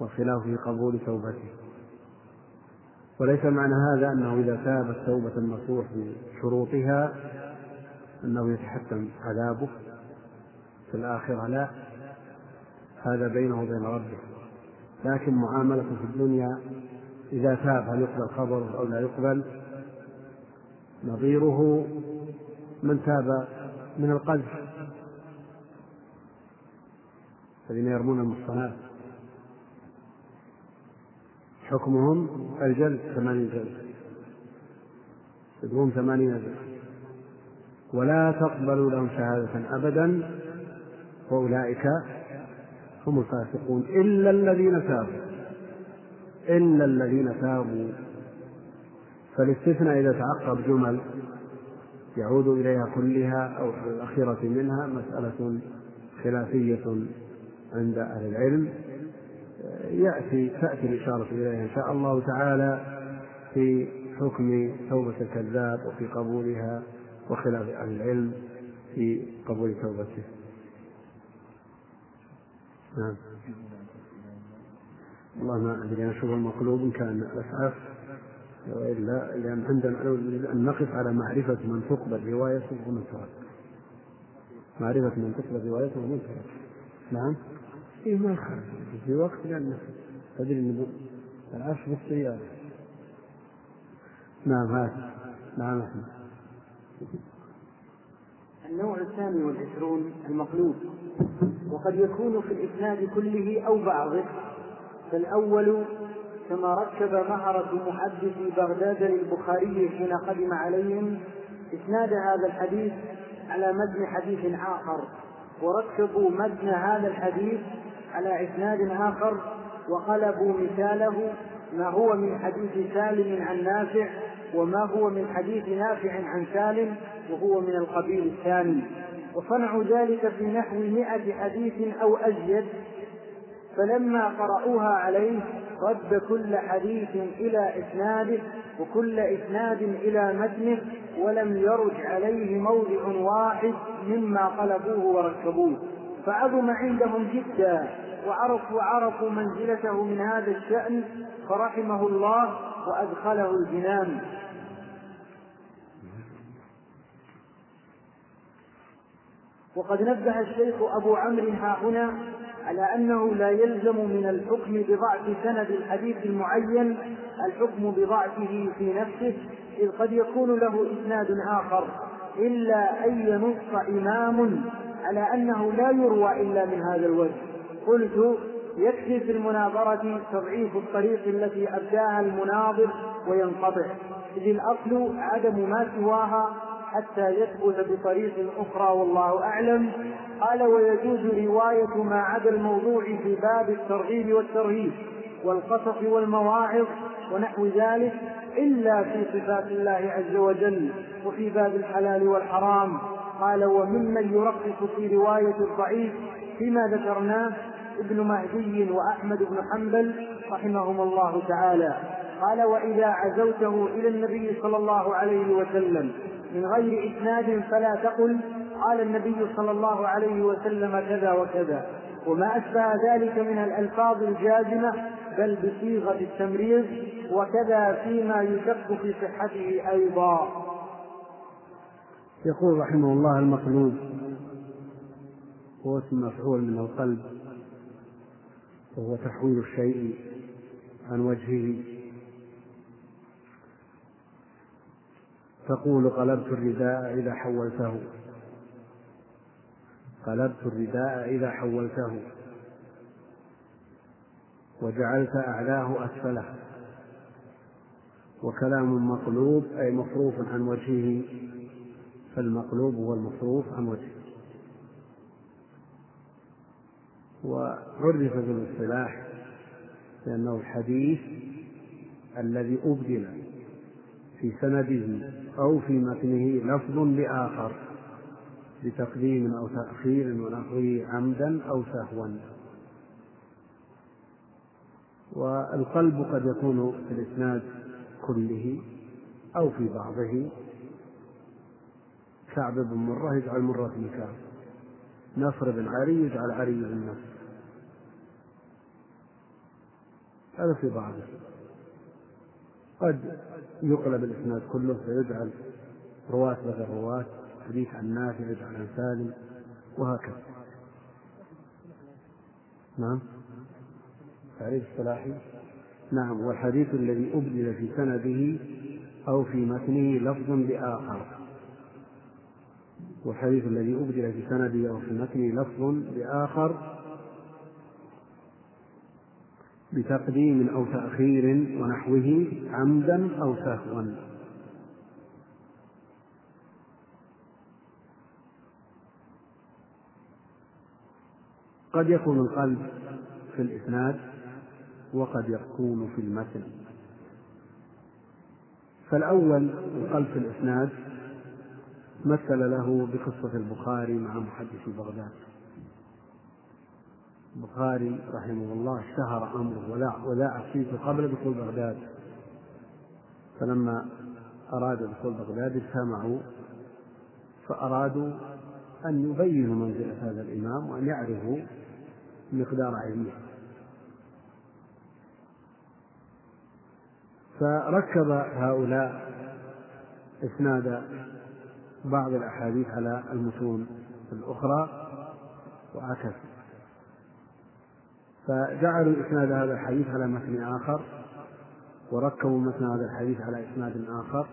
والخلاف في قبول توبته. وليس معنى هذا أنه إذا تاب التوبة النصوح بشروطها أنه يتحتم عذابه في الآخرة لا. هذا بينه وبين ربه. لكن معاملته في الدنيا إذا تاب هل يقبل خبره أو لا يقبل؟ نظيره من تاب من القذف الذين يرمون المحصنات. حكمهم الجلد ثمانين جلد. يدوم ثمانين جلد. ولا تقبلوا لهم شهادة أبدا وأولئك هم الفاسقون. إلا الذين تابوا. إلا الذين تابوا. فالاستثناء إذا تعقب جمل يعود إليها كلها أو الأخيرة منها مسألة خلافية عند أهل العلم. يأتي تأتي الإشارة إليها إن شاء الله تعالى في حكم توبة الكذاب وفي قبولها وخلاف أهل العلم في قبول توبته. نعم. والله ما أدري أنا أشوف المقلوب كان الأسعاف وإلا لأن عندنا أن نقف على معرفة من تقبل روايته ومن ترك. معرفة من تقبل روايته ومن ترك. نعم. إيه ما يخالف. في وقت لأن تدري أن العفش بالسيارة نعم هذا. نعم أحمد النوع الثاني والعشرون المقلوب. وقد يكون في الإسناد كله أو بعضه فالأول كما ركب مهرة محدثي بغداد للبخاري حين قدم عليهم إسناد هذا الحديث على متن حديث آخر. وركبوا متن هذا الحديث على إسناد آخر وقلبوا مثاله ما هو من حديث سالم عن نافع وما هو من حديث نافع عن سالم وهو من القبيل الثاني. وصنعوا ذلك في نحو مئة حديث أو أزيد فلما قرأوها عليه رد كل حديث إلى إسناده وكل إسناد إلى متنه ولم يرج عليه موضع واحد مما قلبوه وركبوه. فعظم عندهم جدا وعرفوا عرفوا منزلته من هذا الشأن فرحمه الله وأدخله الجنان. وقد نبه الشيخ أبو عمرو ها هنا على أنه لا يلزم من الحكم بضعف سند الحديث المعين الحكم بضعفه في نفسه إذ قد يكون له إسناد آخر إلا أن ينص إمام على أنه لا يروى إلا من هذا الوجه. قلت يكفي في المناظرة تضعيف الطريق التي أبداها المناظر وينقطع. إذ الأصل عدم ما سواها حتى يثبت بطريق أخرى والله أعلم. قال ويجوز رواية ما عدا الموضوع في باب الترغيب والترهيب والقصص والمواعظ ونحو ذلك إلا في صفات الله عز وجل وفي باب الحلال والحرام. قال وممن يرخص في رواية الضعيف فيما ذكرناه ابن مهدي وأحمد بن حنبل رحمهم الله تعالى. قال وإذا عزوته إلى النبي صلى الله عليه وسلم من غير إسناد فلا تقل قال النبي صلى الله عليه وسلم كذا وكذا. وما أشبه ذلك من الألفاظ الجازمة بل بصيغة التمريض وكذا فيما يشك في صحته أيضا. يقول رحمه الله المقلوب هو اسم مفعول من القلب وهو تحويل الشيء عن وجهه. تقول قلبت الرداء إذا حولته. قلبت الرداء إذا حولته. وجعلت أعلاه أسفله. وكلام مقلوب أي مصروف عن وجهه. فالمقلوب هو المصروف عن وجهه. وعرف في الاصطلاح لأنه الحديث الذي أبدل في سنده أو في متنه لفظ لآخر بتقديم أو تأخير ونحوه عمدا أو سهوا. والقلب قد يكون في الإسناد كله أو في بعضه. كعب بن مرة يجعل مرة بن كعب نصر بن علي يجعل علي بن نصر. هذا في بعضه. قد يقلب الإسناد كله فيجعل رواة بدل رواة حديث عن نافع يجعل عن سالم وهكذا. نعم. تعريف الصلاحي؟ نعم. والحديث الذي أبدل في سنده أو في متنه لفظ بآخر. والحديث الذي أبدل في سنده أو في متنه لفظ بآخر بتقديم أو تأخير ونحوه عمدا أو سهوا. قد يكون القلب في الإسناد وقد يكون في المتن. فالأول القلب في الإسناد مثل له بقصة البخاري مع محدث بغداد البخاري رحمه الله اشتهر أمره ولا ولا صيته قبل دخول بغداد. فلما أراد دخول بغداد اجتمعوا فأرادوا أن يبينوا منزلة هذا الإمام وأن يعرفوا مقدار علمه. فركب هؤلاء إسناد بعض الأحاديث على المتون الأخرى وعكس فجعلوا إسناد هذا الحديث على متن آخر وركبوا متن هذا الحديث على إسناد آخر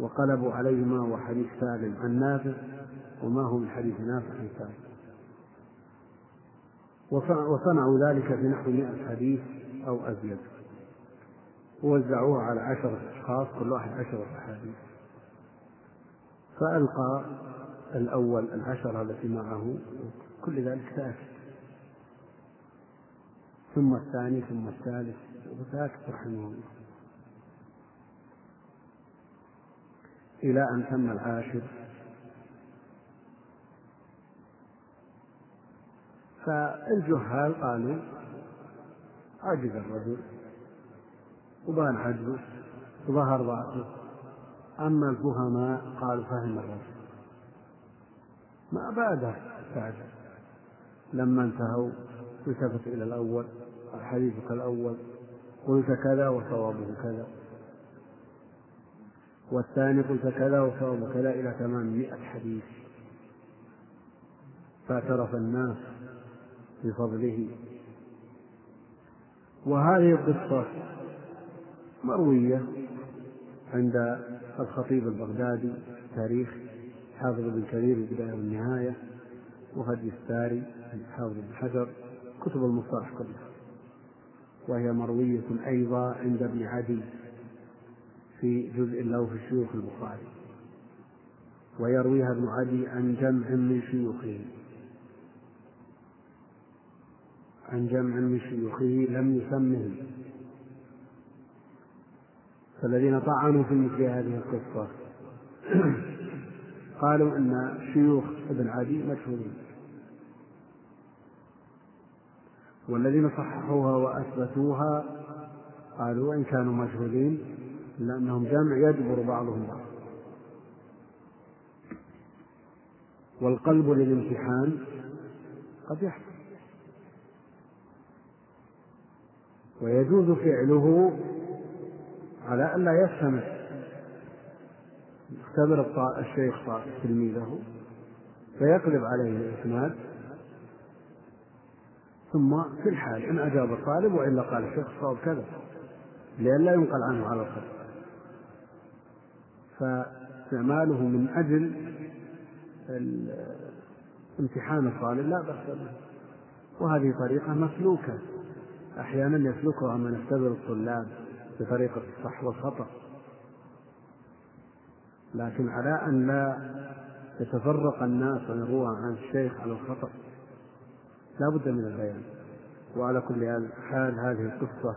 وقلبوا عليه ما هو حديث سالم عن نافع وما هو من حديث نافع عن سالم. وصنعوا ذلك في نحو مئة حديث أو أزيد. ووزعوه على عشرة أشخاص كل واحد عشرة أحاديث. فألقى الأول العشرة التي معه كل ذلك تأكد ثم الثاني ثم الثالث وساكت رحمه الله. إلى أن تم العاشر. فالجهال قالوا عجز الرجل وبان عجزه وظهر ضعفه أما الفهماء قالوا فهم الرجل ما بادر بعد. لما انتهوا التفت إلى الأول حديثك الأول قلت كذا وصوابه كذا. والثاني قلت كذا وصوابه كذا إلى تمام مئة حديث. فاعترف الناس بفضله. وهذه القصة مروية. عند الخطيب البغدادي تاريخ حافظ بن كثير البداية والنهاية وهدي الساري حافظ بن حجر كتب المصطلح كلها وهي مروية أيضا عند ابن عدي في جزء له في شيوخ البخاري. ويرويها ابن عدي عن جمع من شيوخه. عن جمع من شيوخه لم يسمهم. فالذين طعنوا في مثل هذه القصة. قالوا أن شيوخ ابن عدي مشهورين. والذين صححوها وأثبتوها قالوا وإن كانوا مجهولين إلا أنهم جمع يجبر بعضهم بعضا والقلب للامتحان قد يحصل. ويجوز فعله على ألا يستمع يختبر الشيخ تلميذه فيقلب عليه الإسناد ثم في الحال إن أجاب الطالب وإلا قال الشيخ صواب كذا لئلا ينقل عنه على الخط فاستعماله من أجل امتحان الطالب لا بأس به. وهذه طريقة مسلوكة أحيانا يسلكها من يختبر الطلاب. بطريقة الصح والخطأ. لكن على أن لا يتفرق الناس ويروى عن الشيخ على الخطأ لا بد من البيان. وعلى كل حال هذه القصة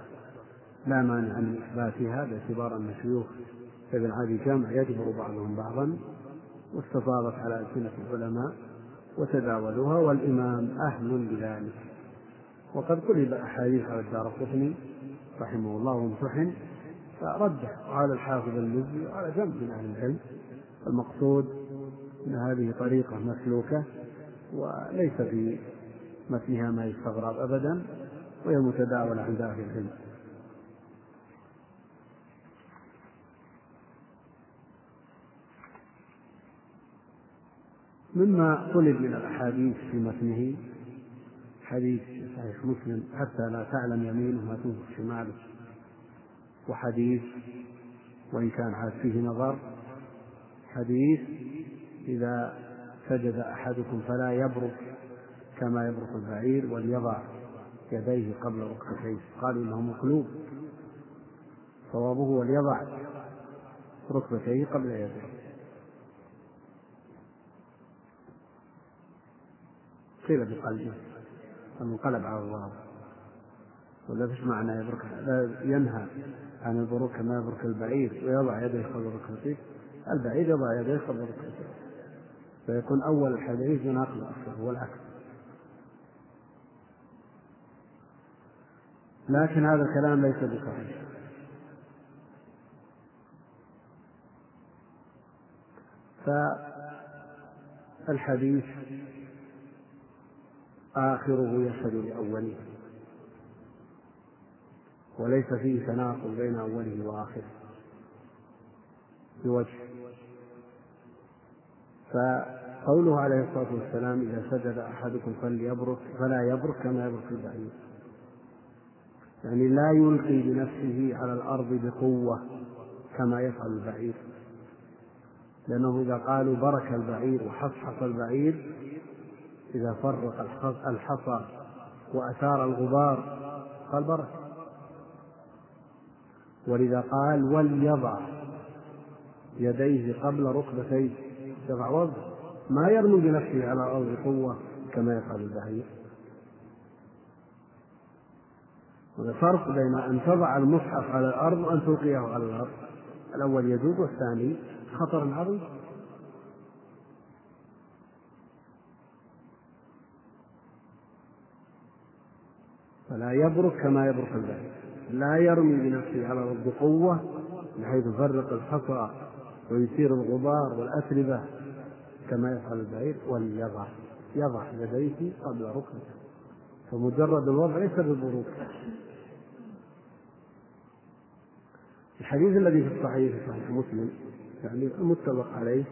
لا مانع من إثباتها باعتبار أن شيوخ ابن عدي جمع يجبر بعضهم بعضا واستفاضت على ألسنة العلماء وتداولوها والإمام أهل بذلك وقد قلب أحاديث على الدار القطني رحمه الله وامتحن فرده على الحافظ المزي وعلى جنب من أهل العلم. المقصود أن هذه طريقة مسلوكة وليس في متنها ما يستغرب أبدا وهي متداولة عند أهل العلم. مما طلب من الأحاديث في متنه حديث صحيح مسلم حتى لا تعلم يمينه ما تنفق شماله. وحديث وإن كان عاد فيه نظر. حديث إذا سجد أحدكم فلا يبرك كما يبرك البعير وليضع يديه قبل ركبتيه. قالوا إنه مقلوب. صوابه وليضع ركبتيه قبل يديه قيل بقلبه. المنقلب على الله. ولا فيش معنى يبرك لا ينهى عن البروك كما يبرك البعير ويضع يديه قبل ركبتيه البعير يضع يديه قبل ركبتيه فيكون أول الحديث يناقض الأصل هو العكس لكن هذا الكلام ليس بصحيح. فالحديث آخره يشهد لأوله. وليس فيه تناقض بين أوله وآخره. بوجه. فقوله عليه الصلاة والسلام إذا سجد أحدكم فليبرك فلا يبرك كما يبرك البعير. يعني لا يلقي بنفسه على الأرض بقوة كما يفعل البعير. لأنه إذا قالوا برك البعير وحصحص البعير إذا فرق الحصى وأثار الغبار قال برك. ولذا قال وليضع يديه قبل ركبتيه. يضع وضع. ما يرمي بنفسه على الأرض بقوة كما يفعل البعير فرق بين أن تضع المصحف على الأرض وأن تلقيه على الأرض. الأول يجوز والثاني خطر عظيم. فلا يبرك كما يبرك البعير لا يرمي بنفسه على الأرض بقوة بحيث يفرق الحصى ويثير الغبار والأتربة كما يفعل البعير وليضع يضع يديه قبل ركبته فمجرد الوضع ليس ببروك الحديث الذي في الصحيح في صحيح مسلم يعني المتفق عليه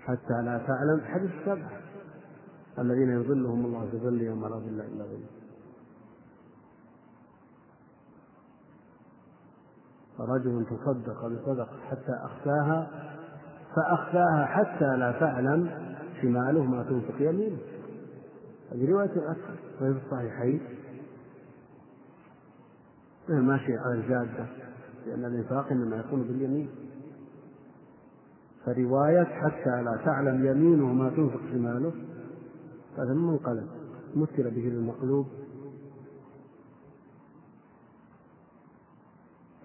حتى لا تعلم حديث السبعة الذين يظلهم الله في ظل يوم لا ظل إلا ظله رجل تصدق بصدقة حتى أخفاها فأخفاها حتى لا تعلم شماله ما تنفق يمينه. هذه رواية أكثر وهي في الصحيحين ماشي على الجادة لأن الإنفاق إنما يكون باليمين. فرواية حتى لا تعلم يمينه ما تنفق شماله هذا منقلب مثل به للمقلوب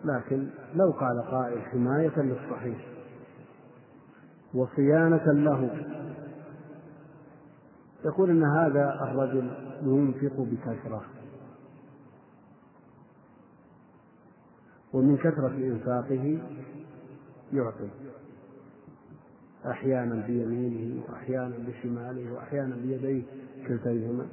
لكن لو قال قائل حماية للصحيح وصيانة له. يقول إن هذا الرجل ينفق بكثرة. ومن كثرة إنفاقه يعطي. أحيانا بيمينه وأحيانا بشماله وأحيانا بيديه كلتيهما.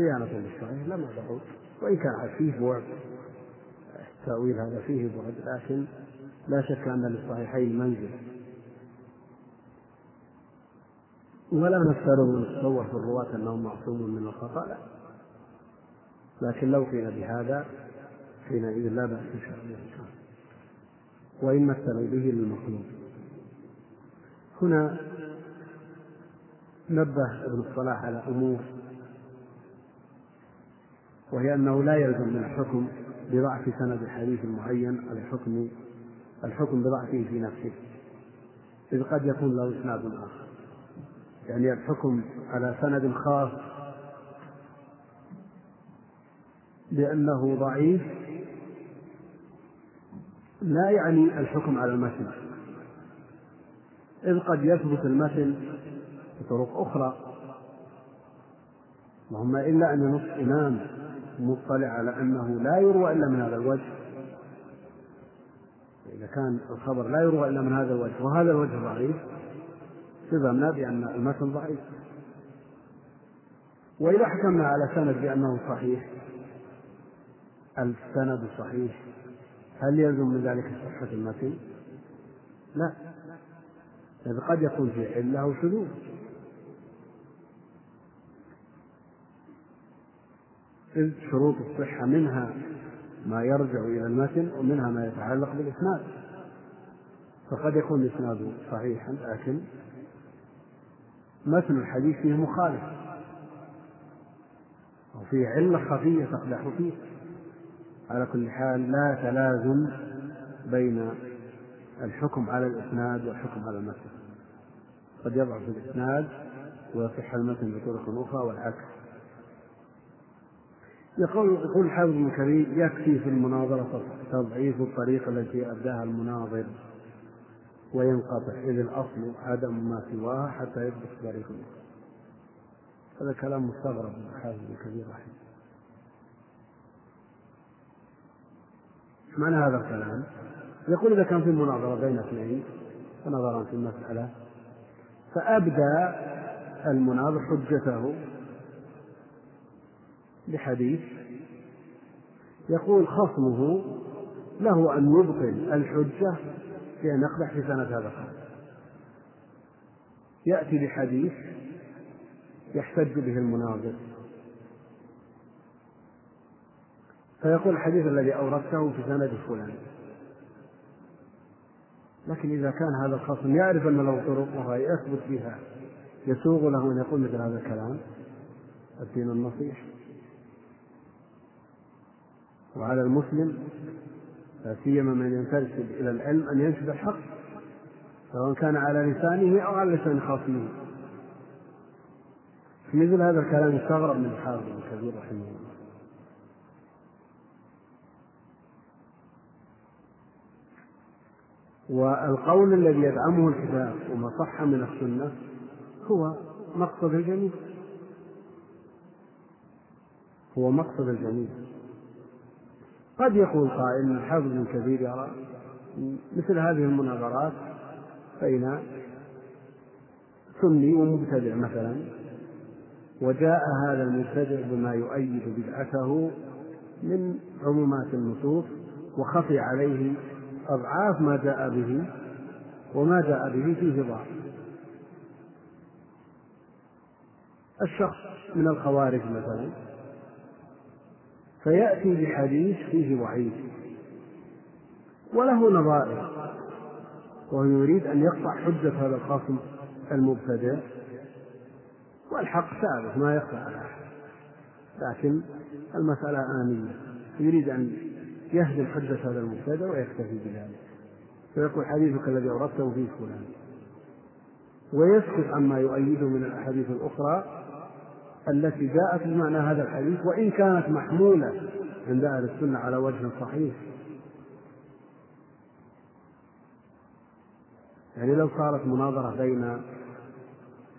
صيانة للصحيح لما بعود وإن كان فيه بعد التأويل هذا فيه بعد لكن لا شك أن للصحيحين منزل. ولا نفترض ونتصور في الرواة أنهم معصومون من الخطأ لا. لكن لو قيل بهذا حينئذ لا بأس إن شاء الله. وإن مثلوا به للمخلوق. هنا نبه ابن الصلاح على أمور وهي أنه لا يلزم من الحكم بضعف سند الحديث المعين على الحكم الحكم بضعفه في نفسه. إذ قد يكون له إسناد آخر. يعني الحكم على سند خاص بأنه ضعيف لا يعني الحكم على المتن. إذ قد يثبت المتن بطرق أخرى. اللهم إلا أن ينص إمام مطلع على أنه لا يروى إلا من هذا الوجه. إذا كان الخبر لا يروى إلا من هذا الوجه وهذا الوجه ضعيف. سببنا بأن المتن ضعيف وإذا حكمنا على سند بأنه صحيح السند صحيح هل يلزم من ذلك صحة المتن؟ لا. إذ قد يكون في علة أو شذوذ. إذ شروط الصحة منها ما يرجع إلى المتن ومنها ما يتعلق بالإسناد. فقد يكون الإسناد صحيحا لكن متن الحديث فيه مخالف أو فيه علة خفية تقدح فيه. على كل حال لا تلازم بين الحكم على الإسناد والحكم على المتن. قد يضعف الإسناد ويصح المتن بطرق أخرى والعكس. يقول يقول الحافظ ابن كريم يكفي في المناظرة تضعيف الطريقة التي أبداها المناظر وينقطع إذ الأصل عدم ما سواها حتى يثبت طريق. هذا كلام مستغرب من الحافظ ابن كثير رحمه معنى هذا الكلام؟ يقول إذا كان في مناظرة بين اثنين فنظرا في المسألة فأبدى المناظر حجته بحديث يقول خصمه له أن يبطل الحجة بأن يقدح في سنة هذا الخصم. يأتي بحديث يحتج به المناظر. فيقول الحديث الذي أوردته في سند فلان. لكن إذا كان هذا الخصم يعرف أن له طرق وهي يثبت بها يسوغ له أن يقول مثل هذا الكلام الدين النصيح. وعلى المسلم لا سيما من ينتسب إلى العلم أن ينشد الحق سواء كان على لسانه أو على لسان خاصمه. في مثل هذا الكلام يستغرب من الحافظ الكبير رحمه الله. والقول الذي يدعمه الكتاب وما صح من السنة هو مقصد الجميع. هو مقصد الجميع. قد يقول قائل الحافظ ابن كثير يرى مثل هذه المناظرات بين سني ومبتدع مثلا وجاء هذا المبتدع بما يؤيد بدعته من عمومات النصوص وخفي عليه أضعاف ما جاء به وما جاء به فيه ضعف الشخص من الخوارج مثلا فيأتي بحديث فيه وعيد. وله نظائر. وهو يريد أن يقطع حجة هذا الخصم المبتدع والحق ثابت ما يخفى على أحد. لكن المسألة آنية. يريد أن يهدم حجة هذا المبتدع ويكتفي بذلك. فيقول حديثك الذي أوردته فيه فلان. ويسكت عما يؤيده من الأحاديث الأخرى التي جاءت بمعنى هذا الحديث وإن كانت محمولة عند أهل السنة على وجه صحيح. يعني لو صارت مناظرة بين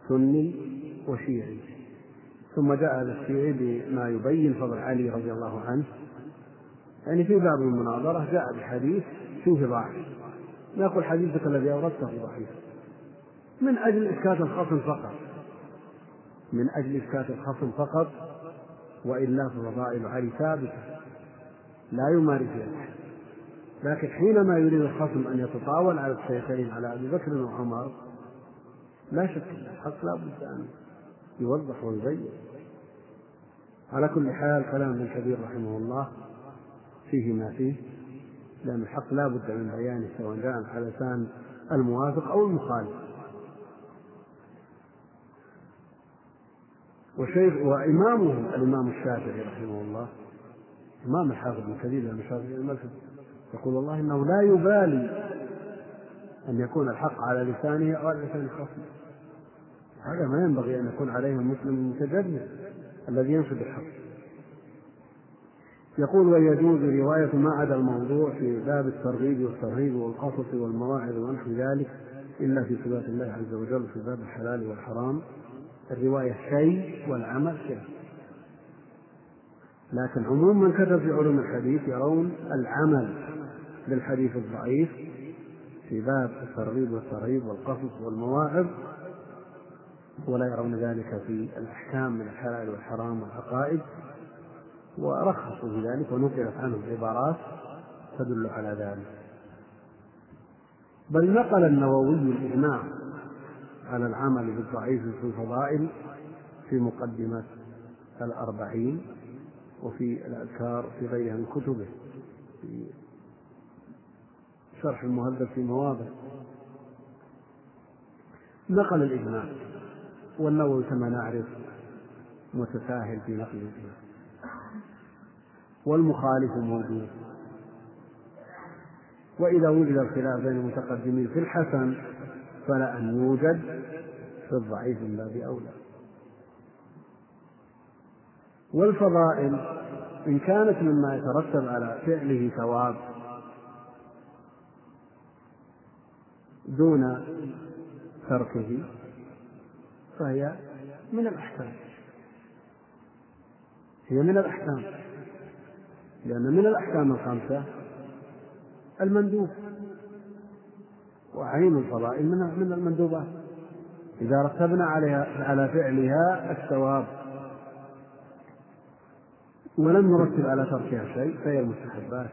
سني وشيعي ثم جاء هذا الشيعي بما يبين فضل علي رضي الله عنه يعني في باب المناظرة جاء بحديث فيه ضعف. نقول حديثك الذي أوردته ضعيف. من أجل إسكات الخصم فقط. من أجل إسكات الخصم فقط وإلا ففضائل علي ثابتة. لا يمارس أحد لكن حينما يريد الخصم أن يتطاول على الشيخين على أبي بكر وعمر لا شك أن الحق لا بد أن يوضح ويبين. على كل حال كلام ابن كبير رحمه الله فيه ما فيه لأن الحق لا بد من بيانه سواء جاء على لسان الموافق أو المخالف. وشيخ وإمامهم الإمام الشافعي رحمه الله إمام الحافظ ابن كثير لأن الشافعي المذهب يقول والله إنه لا يبالي أن يكون الحق على لسانه أو على لسان الخصم هذا ما ينبغي أن يكون عليه المسلم المتجرد الذي ينشد الحق. يقول ويجوز رواية ما عدا الموضوع في باب الترغيب والترهيب والقصص والمواعظ ونحو ذلك إلا في صفات الله عز وجل في باب الحلال والحرام. الرواية شيء والعمل شيء. لكن عموم من كتب في علوم الحديث يرون العمل بالحديث الضعيف في باب الترغيب والترهيب والقصص والمواعظ ولا يرون ذلك في الأحكام من الحلال والحرام والعقائد. ورخصوا في ذلك ونقلت عنهم عبارات تدل على ذلك. بل نقل النووي الإجماع على العمل بالضعيف في الفضائل في مقدمة الأربعين وفي الأذكار في غيرها من كتبه. في شرح المهذب في مواضع. نقل الإجماع. والنووي كما نعرف متساهل في نقل الإجماع. والمخالف موجود. وإذا وجد الخلاف بين المتقدمين في الحسن فلا أن يوجد في الضعيف من باب أولى. والفضائل إن كانت مما يترتب على فعله ثواب دون تركه فهي من الأحكام. هي من الأحكام. لأن من الأحكام الخمسة المندوب. وعين الفضائل من من المندوبات إذا رتبنا عليها على فعلها الثواب. ولم نرتب على تركها شيء فهي المستحبات.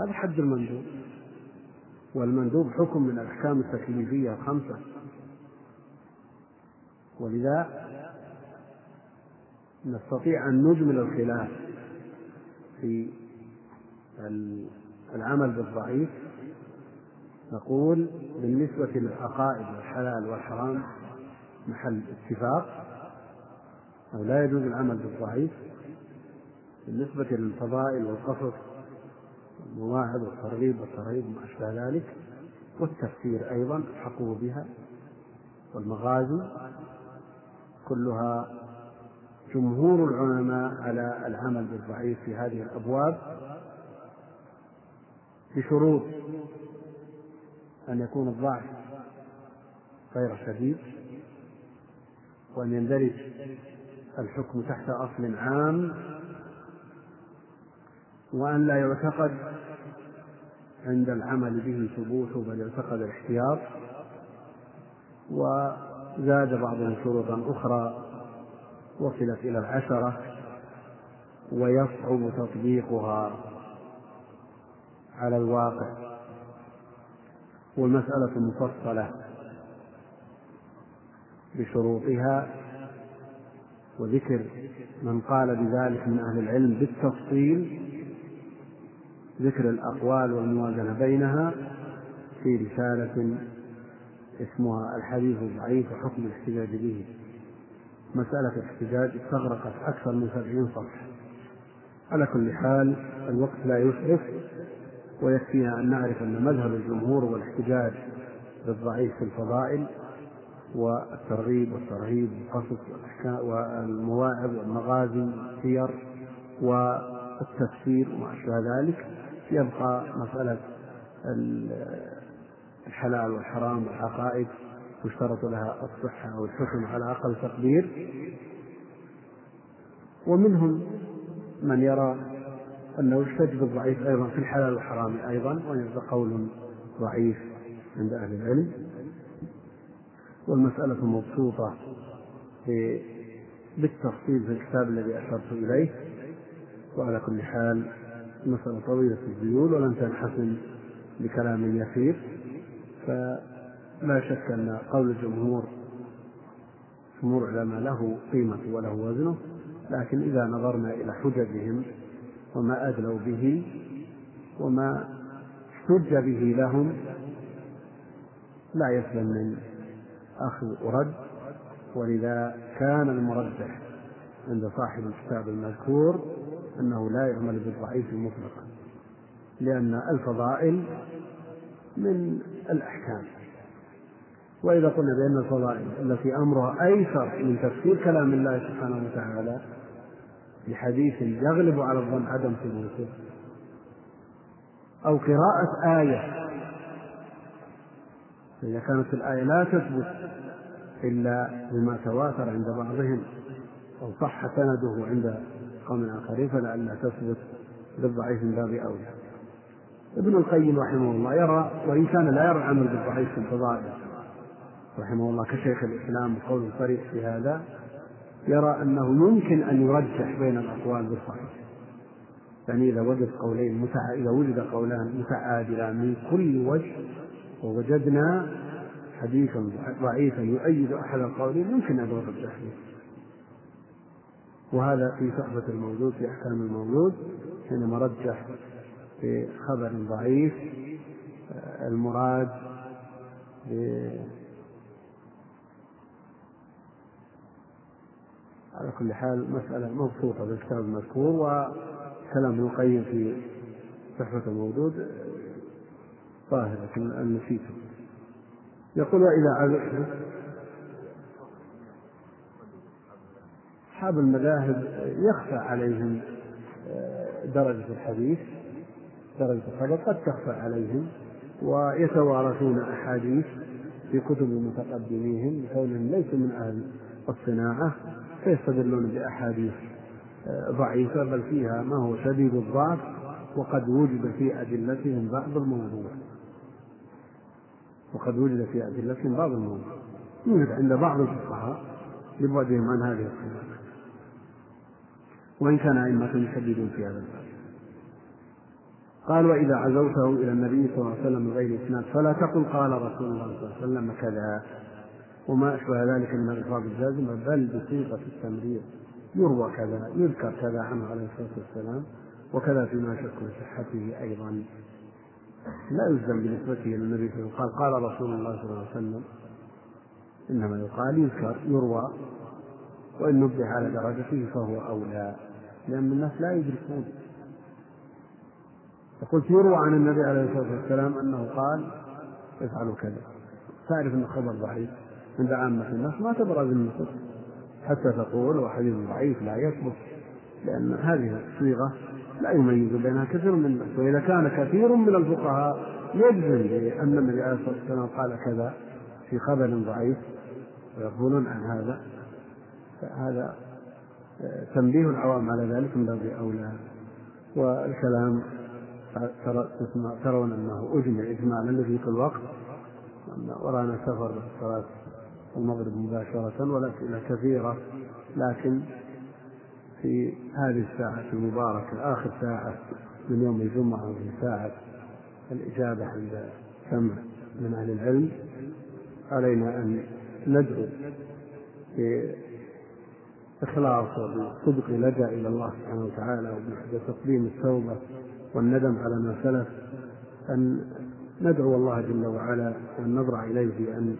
هذا حد المندوب. والمندوب حكم من الأحكام التكليفية الخمسة. ولذا نستطيع أن نجمل الخلاف في العمل بالضعيف نقول بالنسبة للعقائد والحلال والحرام محل اتفاق أو لا يجوز العمل بالضعيف. بالنسبة للفضائل والقصص والمواعظ والترغيب والترهيب وما أشبه ذلك والتفسير أيضا الحقوا بها والمغازي كلها جمهور العلماء على العمل بالضعيف في هذه الأبواب بشروط أن يكون الضعف غير شديد وأن يندرج الحكم تحت أصل عام وأن لا يعتقد عند العمل به ثبوته بل يعتقد الاحتياط وزاد بعضهم شروطا أخرى وصلت إلى العشرة ويصعب تطبيقها على الواقع. والمسألة مفصلة بشروطها وذكر من قال بذلك من أهل العلم بالتفصيل ذكر الأقوال والموازنة بينها في رسالة اسمها الحديث الضعيف وحكم الاحتجاج به. مسألة الاحتجاج استغرقت أكثر من سبعين صفحة. على كل حال الوقت لا يسعف. ويكفينا أن نعرف أن مذهب الجمهور هو الاحتجاج بالضعيف في الفضائل والترغيب والترهيب والقصص والمواعظ والمغازي والسير والتفسير وما أشبه ذلك. يبقى مسألة الحلال والحرام والعقائد يشترط لها الصحة أو الحكم على أقل تقدير. ومنهم من يرى أنه يحتج بالضعيف أيضا في الحلال والحرام أيضا وهذا قول ضعيف عند أهل العلم. والمسألة مبسوطة بالتفصيل في الكتاب الذي أشرت إليه. وعلى كل حال مسألة طويلة الذيول ولن تنحسم بكلام يسير. فلا شك أن قول الجمهور جمهور العلماء له قيمة وله وزنه لكن إذا نظرنا إلى حججهم وما أدلوا به وما احتج به لهم لا يسلم من أخذ ورد ولذا كان المرجح عند صاحب الكتاب المذكور أنه لا يعمل بالضعيف مطلقا لأن الفضائل من الأحكام. وإذا قلنا بأن الفضائل التي أمرها أيسر من تفسير كلام الله سبحانه وتعالى بحديث يغلب على الظن عدم ثبوته. أو قراءة آية. فإذا كانت الآية لا تثبت إلا بما تواتر عند بعضهم أو صح سنده عند قوم آخرين فلعلها تثبت بالضعيف من باب أولى ابن القيم رحمه الله يرى وإن كان لا يرى العمل بالضعيف في الفضائل رحمه الله كشيخ الإسلام بقول صريح في هذا يرى أنه يمكن أن يرجح بين الأقوال بالصحيح. يعني إذا وجد قولين متع... إذا وجد قولان متعادلان من كل وجه ووجدنا حديثا ضعيفا يؤيد أحد القولين يمكن أن يرجح وهذا في صحبة الموجود في أحكام الموجود حينما رجح في خبر ضعيف المراد على كل حال مسألة مبسوطة بالكتاب المذكور وكلام ابن القيم في صحبة الموجود ظاهر لكن نسيته يقول وإذا عزفت أصحاب المذاهب يخفى عليهم آه، درجة الحديث درجة الخبر قد تخفى عليهم ويتوارثون أحاديث في كتب متقدميهم لكونهم ليسوا من أهل الصناعة. فيستدلون بأحاديث آه، ضعيفة بل فيها ما هو شديد الضعف وقد وجد في أدلتهم بعض الموضوع وقد وجد في أدلتهم بعض الموضوع يوجد عند بعض الفقهاء لبعدهم عن هذه الصفات وإن كان أئمة يشددون في هذا الباب. قال وإذا عزوته إلى النبي صلى الله عليه وسلم بغير إسناد فلا تقل قال رسول الله صلى الله عليه وسلم كذا. وما أشبه ذلك من الألفاظ الجازمة بل بصيغة التمرير يروى كذا يذكر كذا عنه عليه الصلاة والسلام وكذا فيما شك في صحته أيضا. لا يلزم بنسبته إلى النبي صلى الله عليه وسلم. قال قال رسول الله صلى الله عليه وسلم إنما يقال يذكر يروى وإن نبه على درجته فهو أولى لأن الناس لا يدركون. فقلت يروى عن النبي عليه الصلاة والسلام أنه قال افعلوا كذا. تعرف أن خبر ضعيف. عند عامة الناس ما تبرز النصوص حتى تقول هو حديث ضعيف لا يثبت لأن هذه الصيغة لا يميز بينها كثير من الناس. وإذا كان كثير من الفقهاء يجزم بأن النبي عليه الصلاة والسلام قال كذا في خبر ضعيف ويقولون عن هذا. فهذا تنبيه العوام على ذلك من باب أولى. والكلام ترون أنه أجمع إجمالا لذيك الوقت ورانا سفر الصلاة المغرب مباشرة والأسئلة كثيرة لكن في هذه الساعة المباركة آخر ساعة من يوم الجمعة وفي ساعة الإجابة عند سمع من أهل العلم علينا أن ندعو بإخلاص وبصدق لجأ إلى الله سبحانه وتعالى وبتقديم التوبة والندم على ما سلف أن ندعو الله جل وعلا وأن نضرع إليه بأن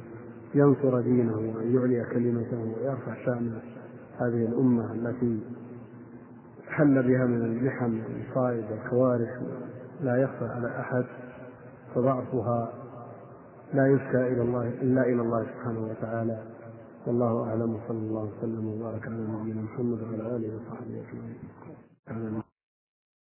ينصر دينه وأن يعلي كلمته ويرفع شأن هذه الأمة التي حل بها من المحن والمصائب والكوارث. لا يخفى على أحد فضعفها لا يشكى إلى الله إلا إلى الله سبحانه وتعالى. والله أعلم. وصلى الله وسلم وبارك على نبينا محمد وعلى آله وصحبه أجمعين.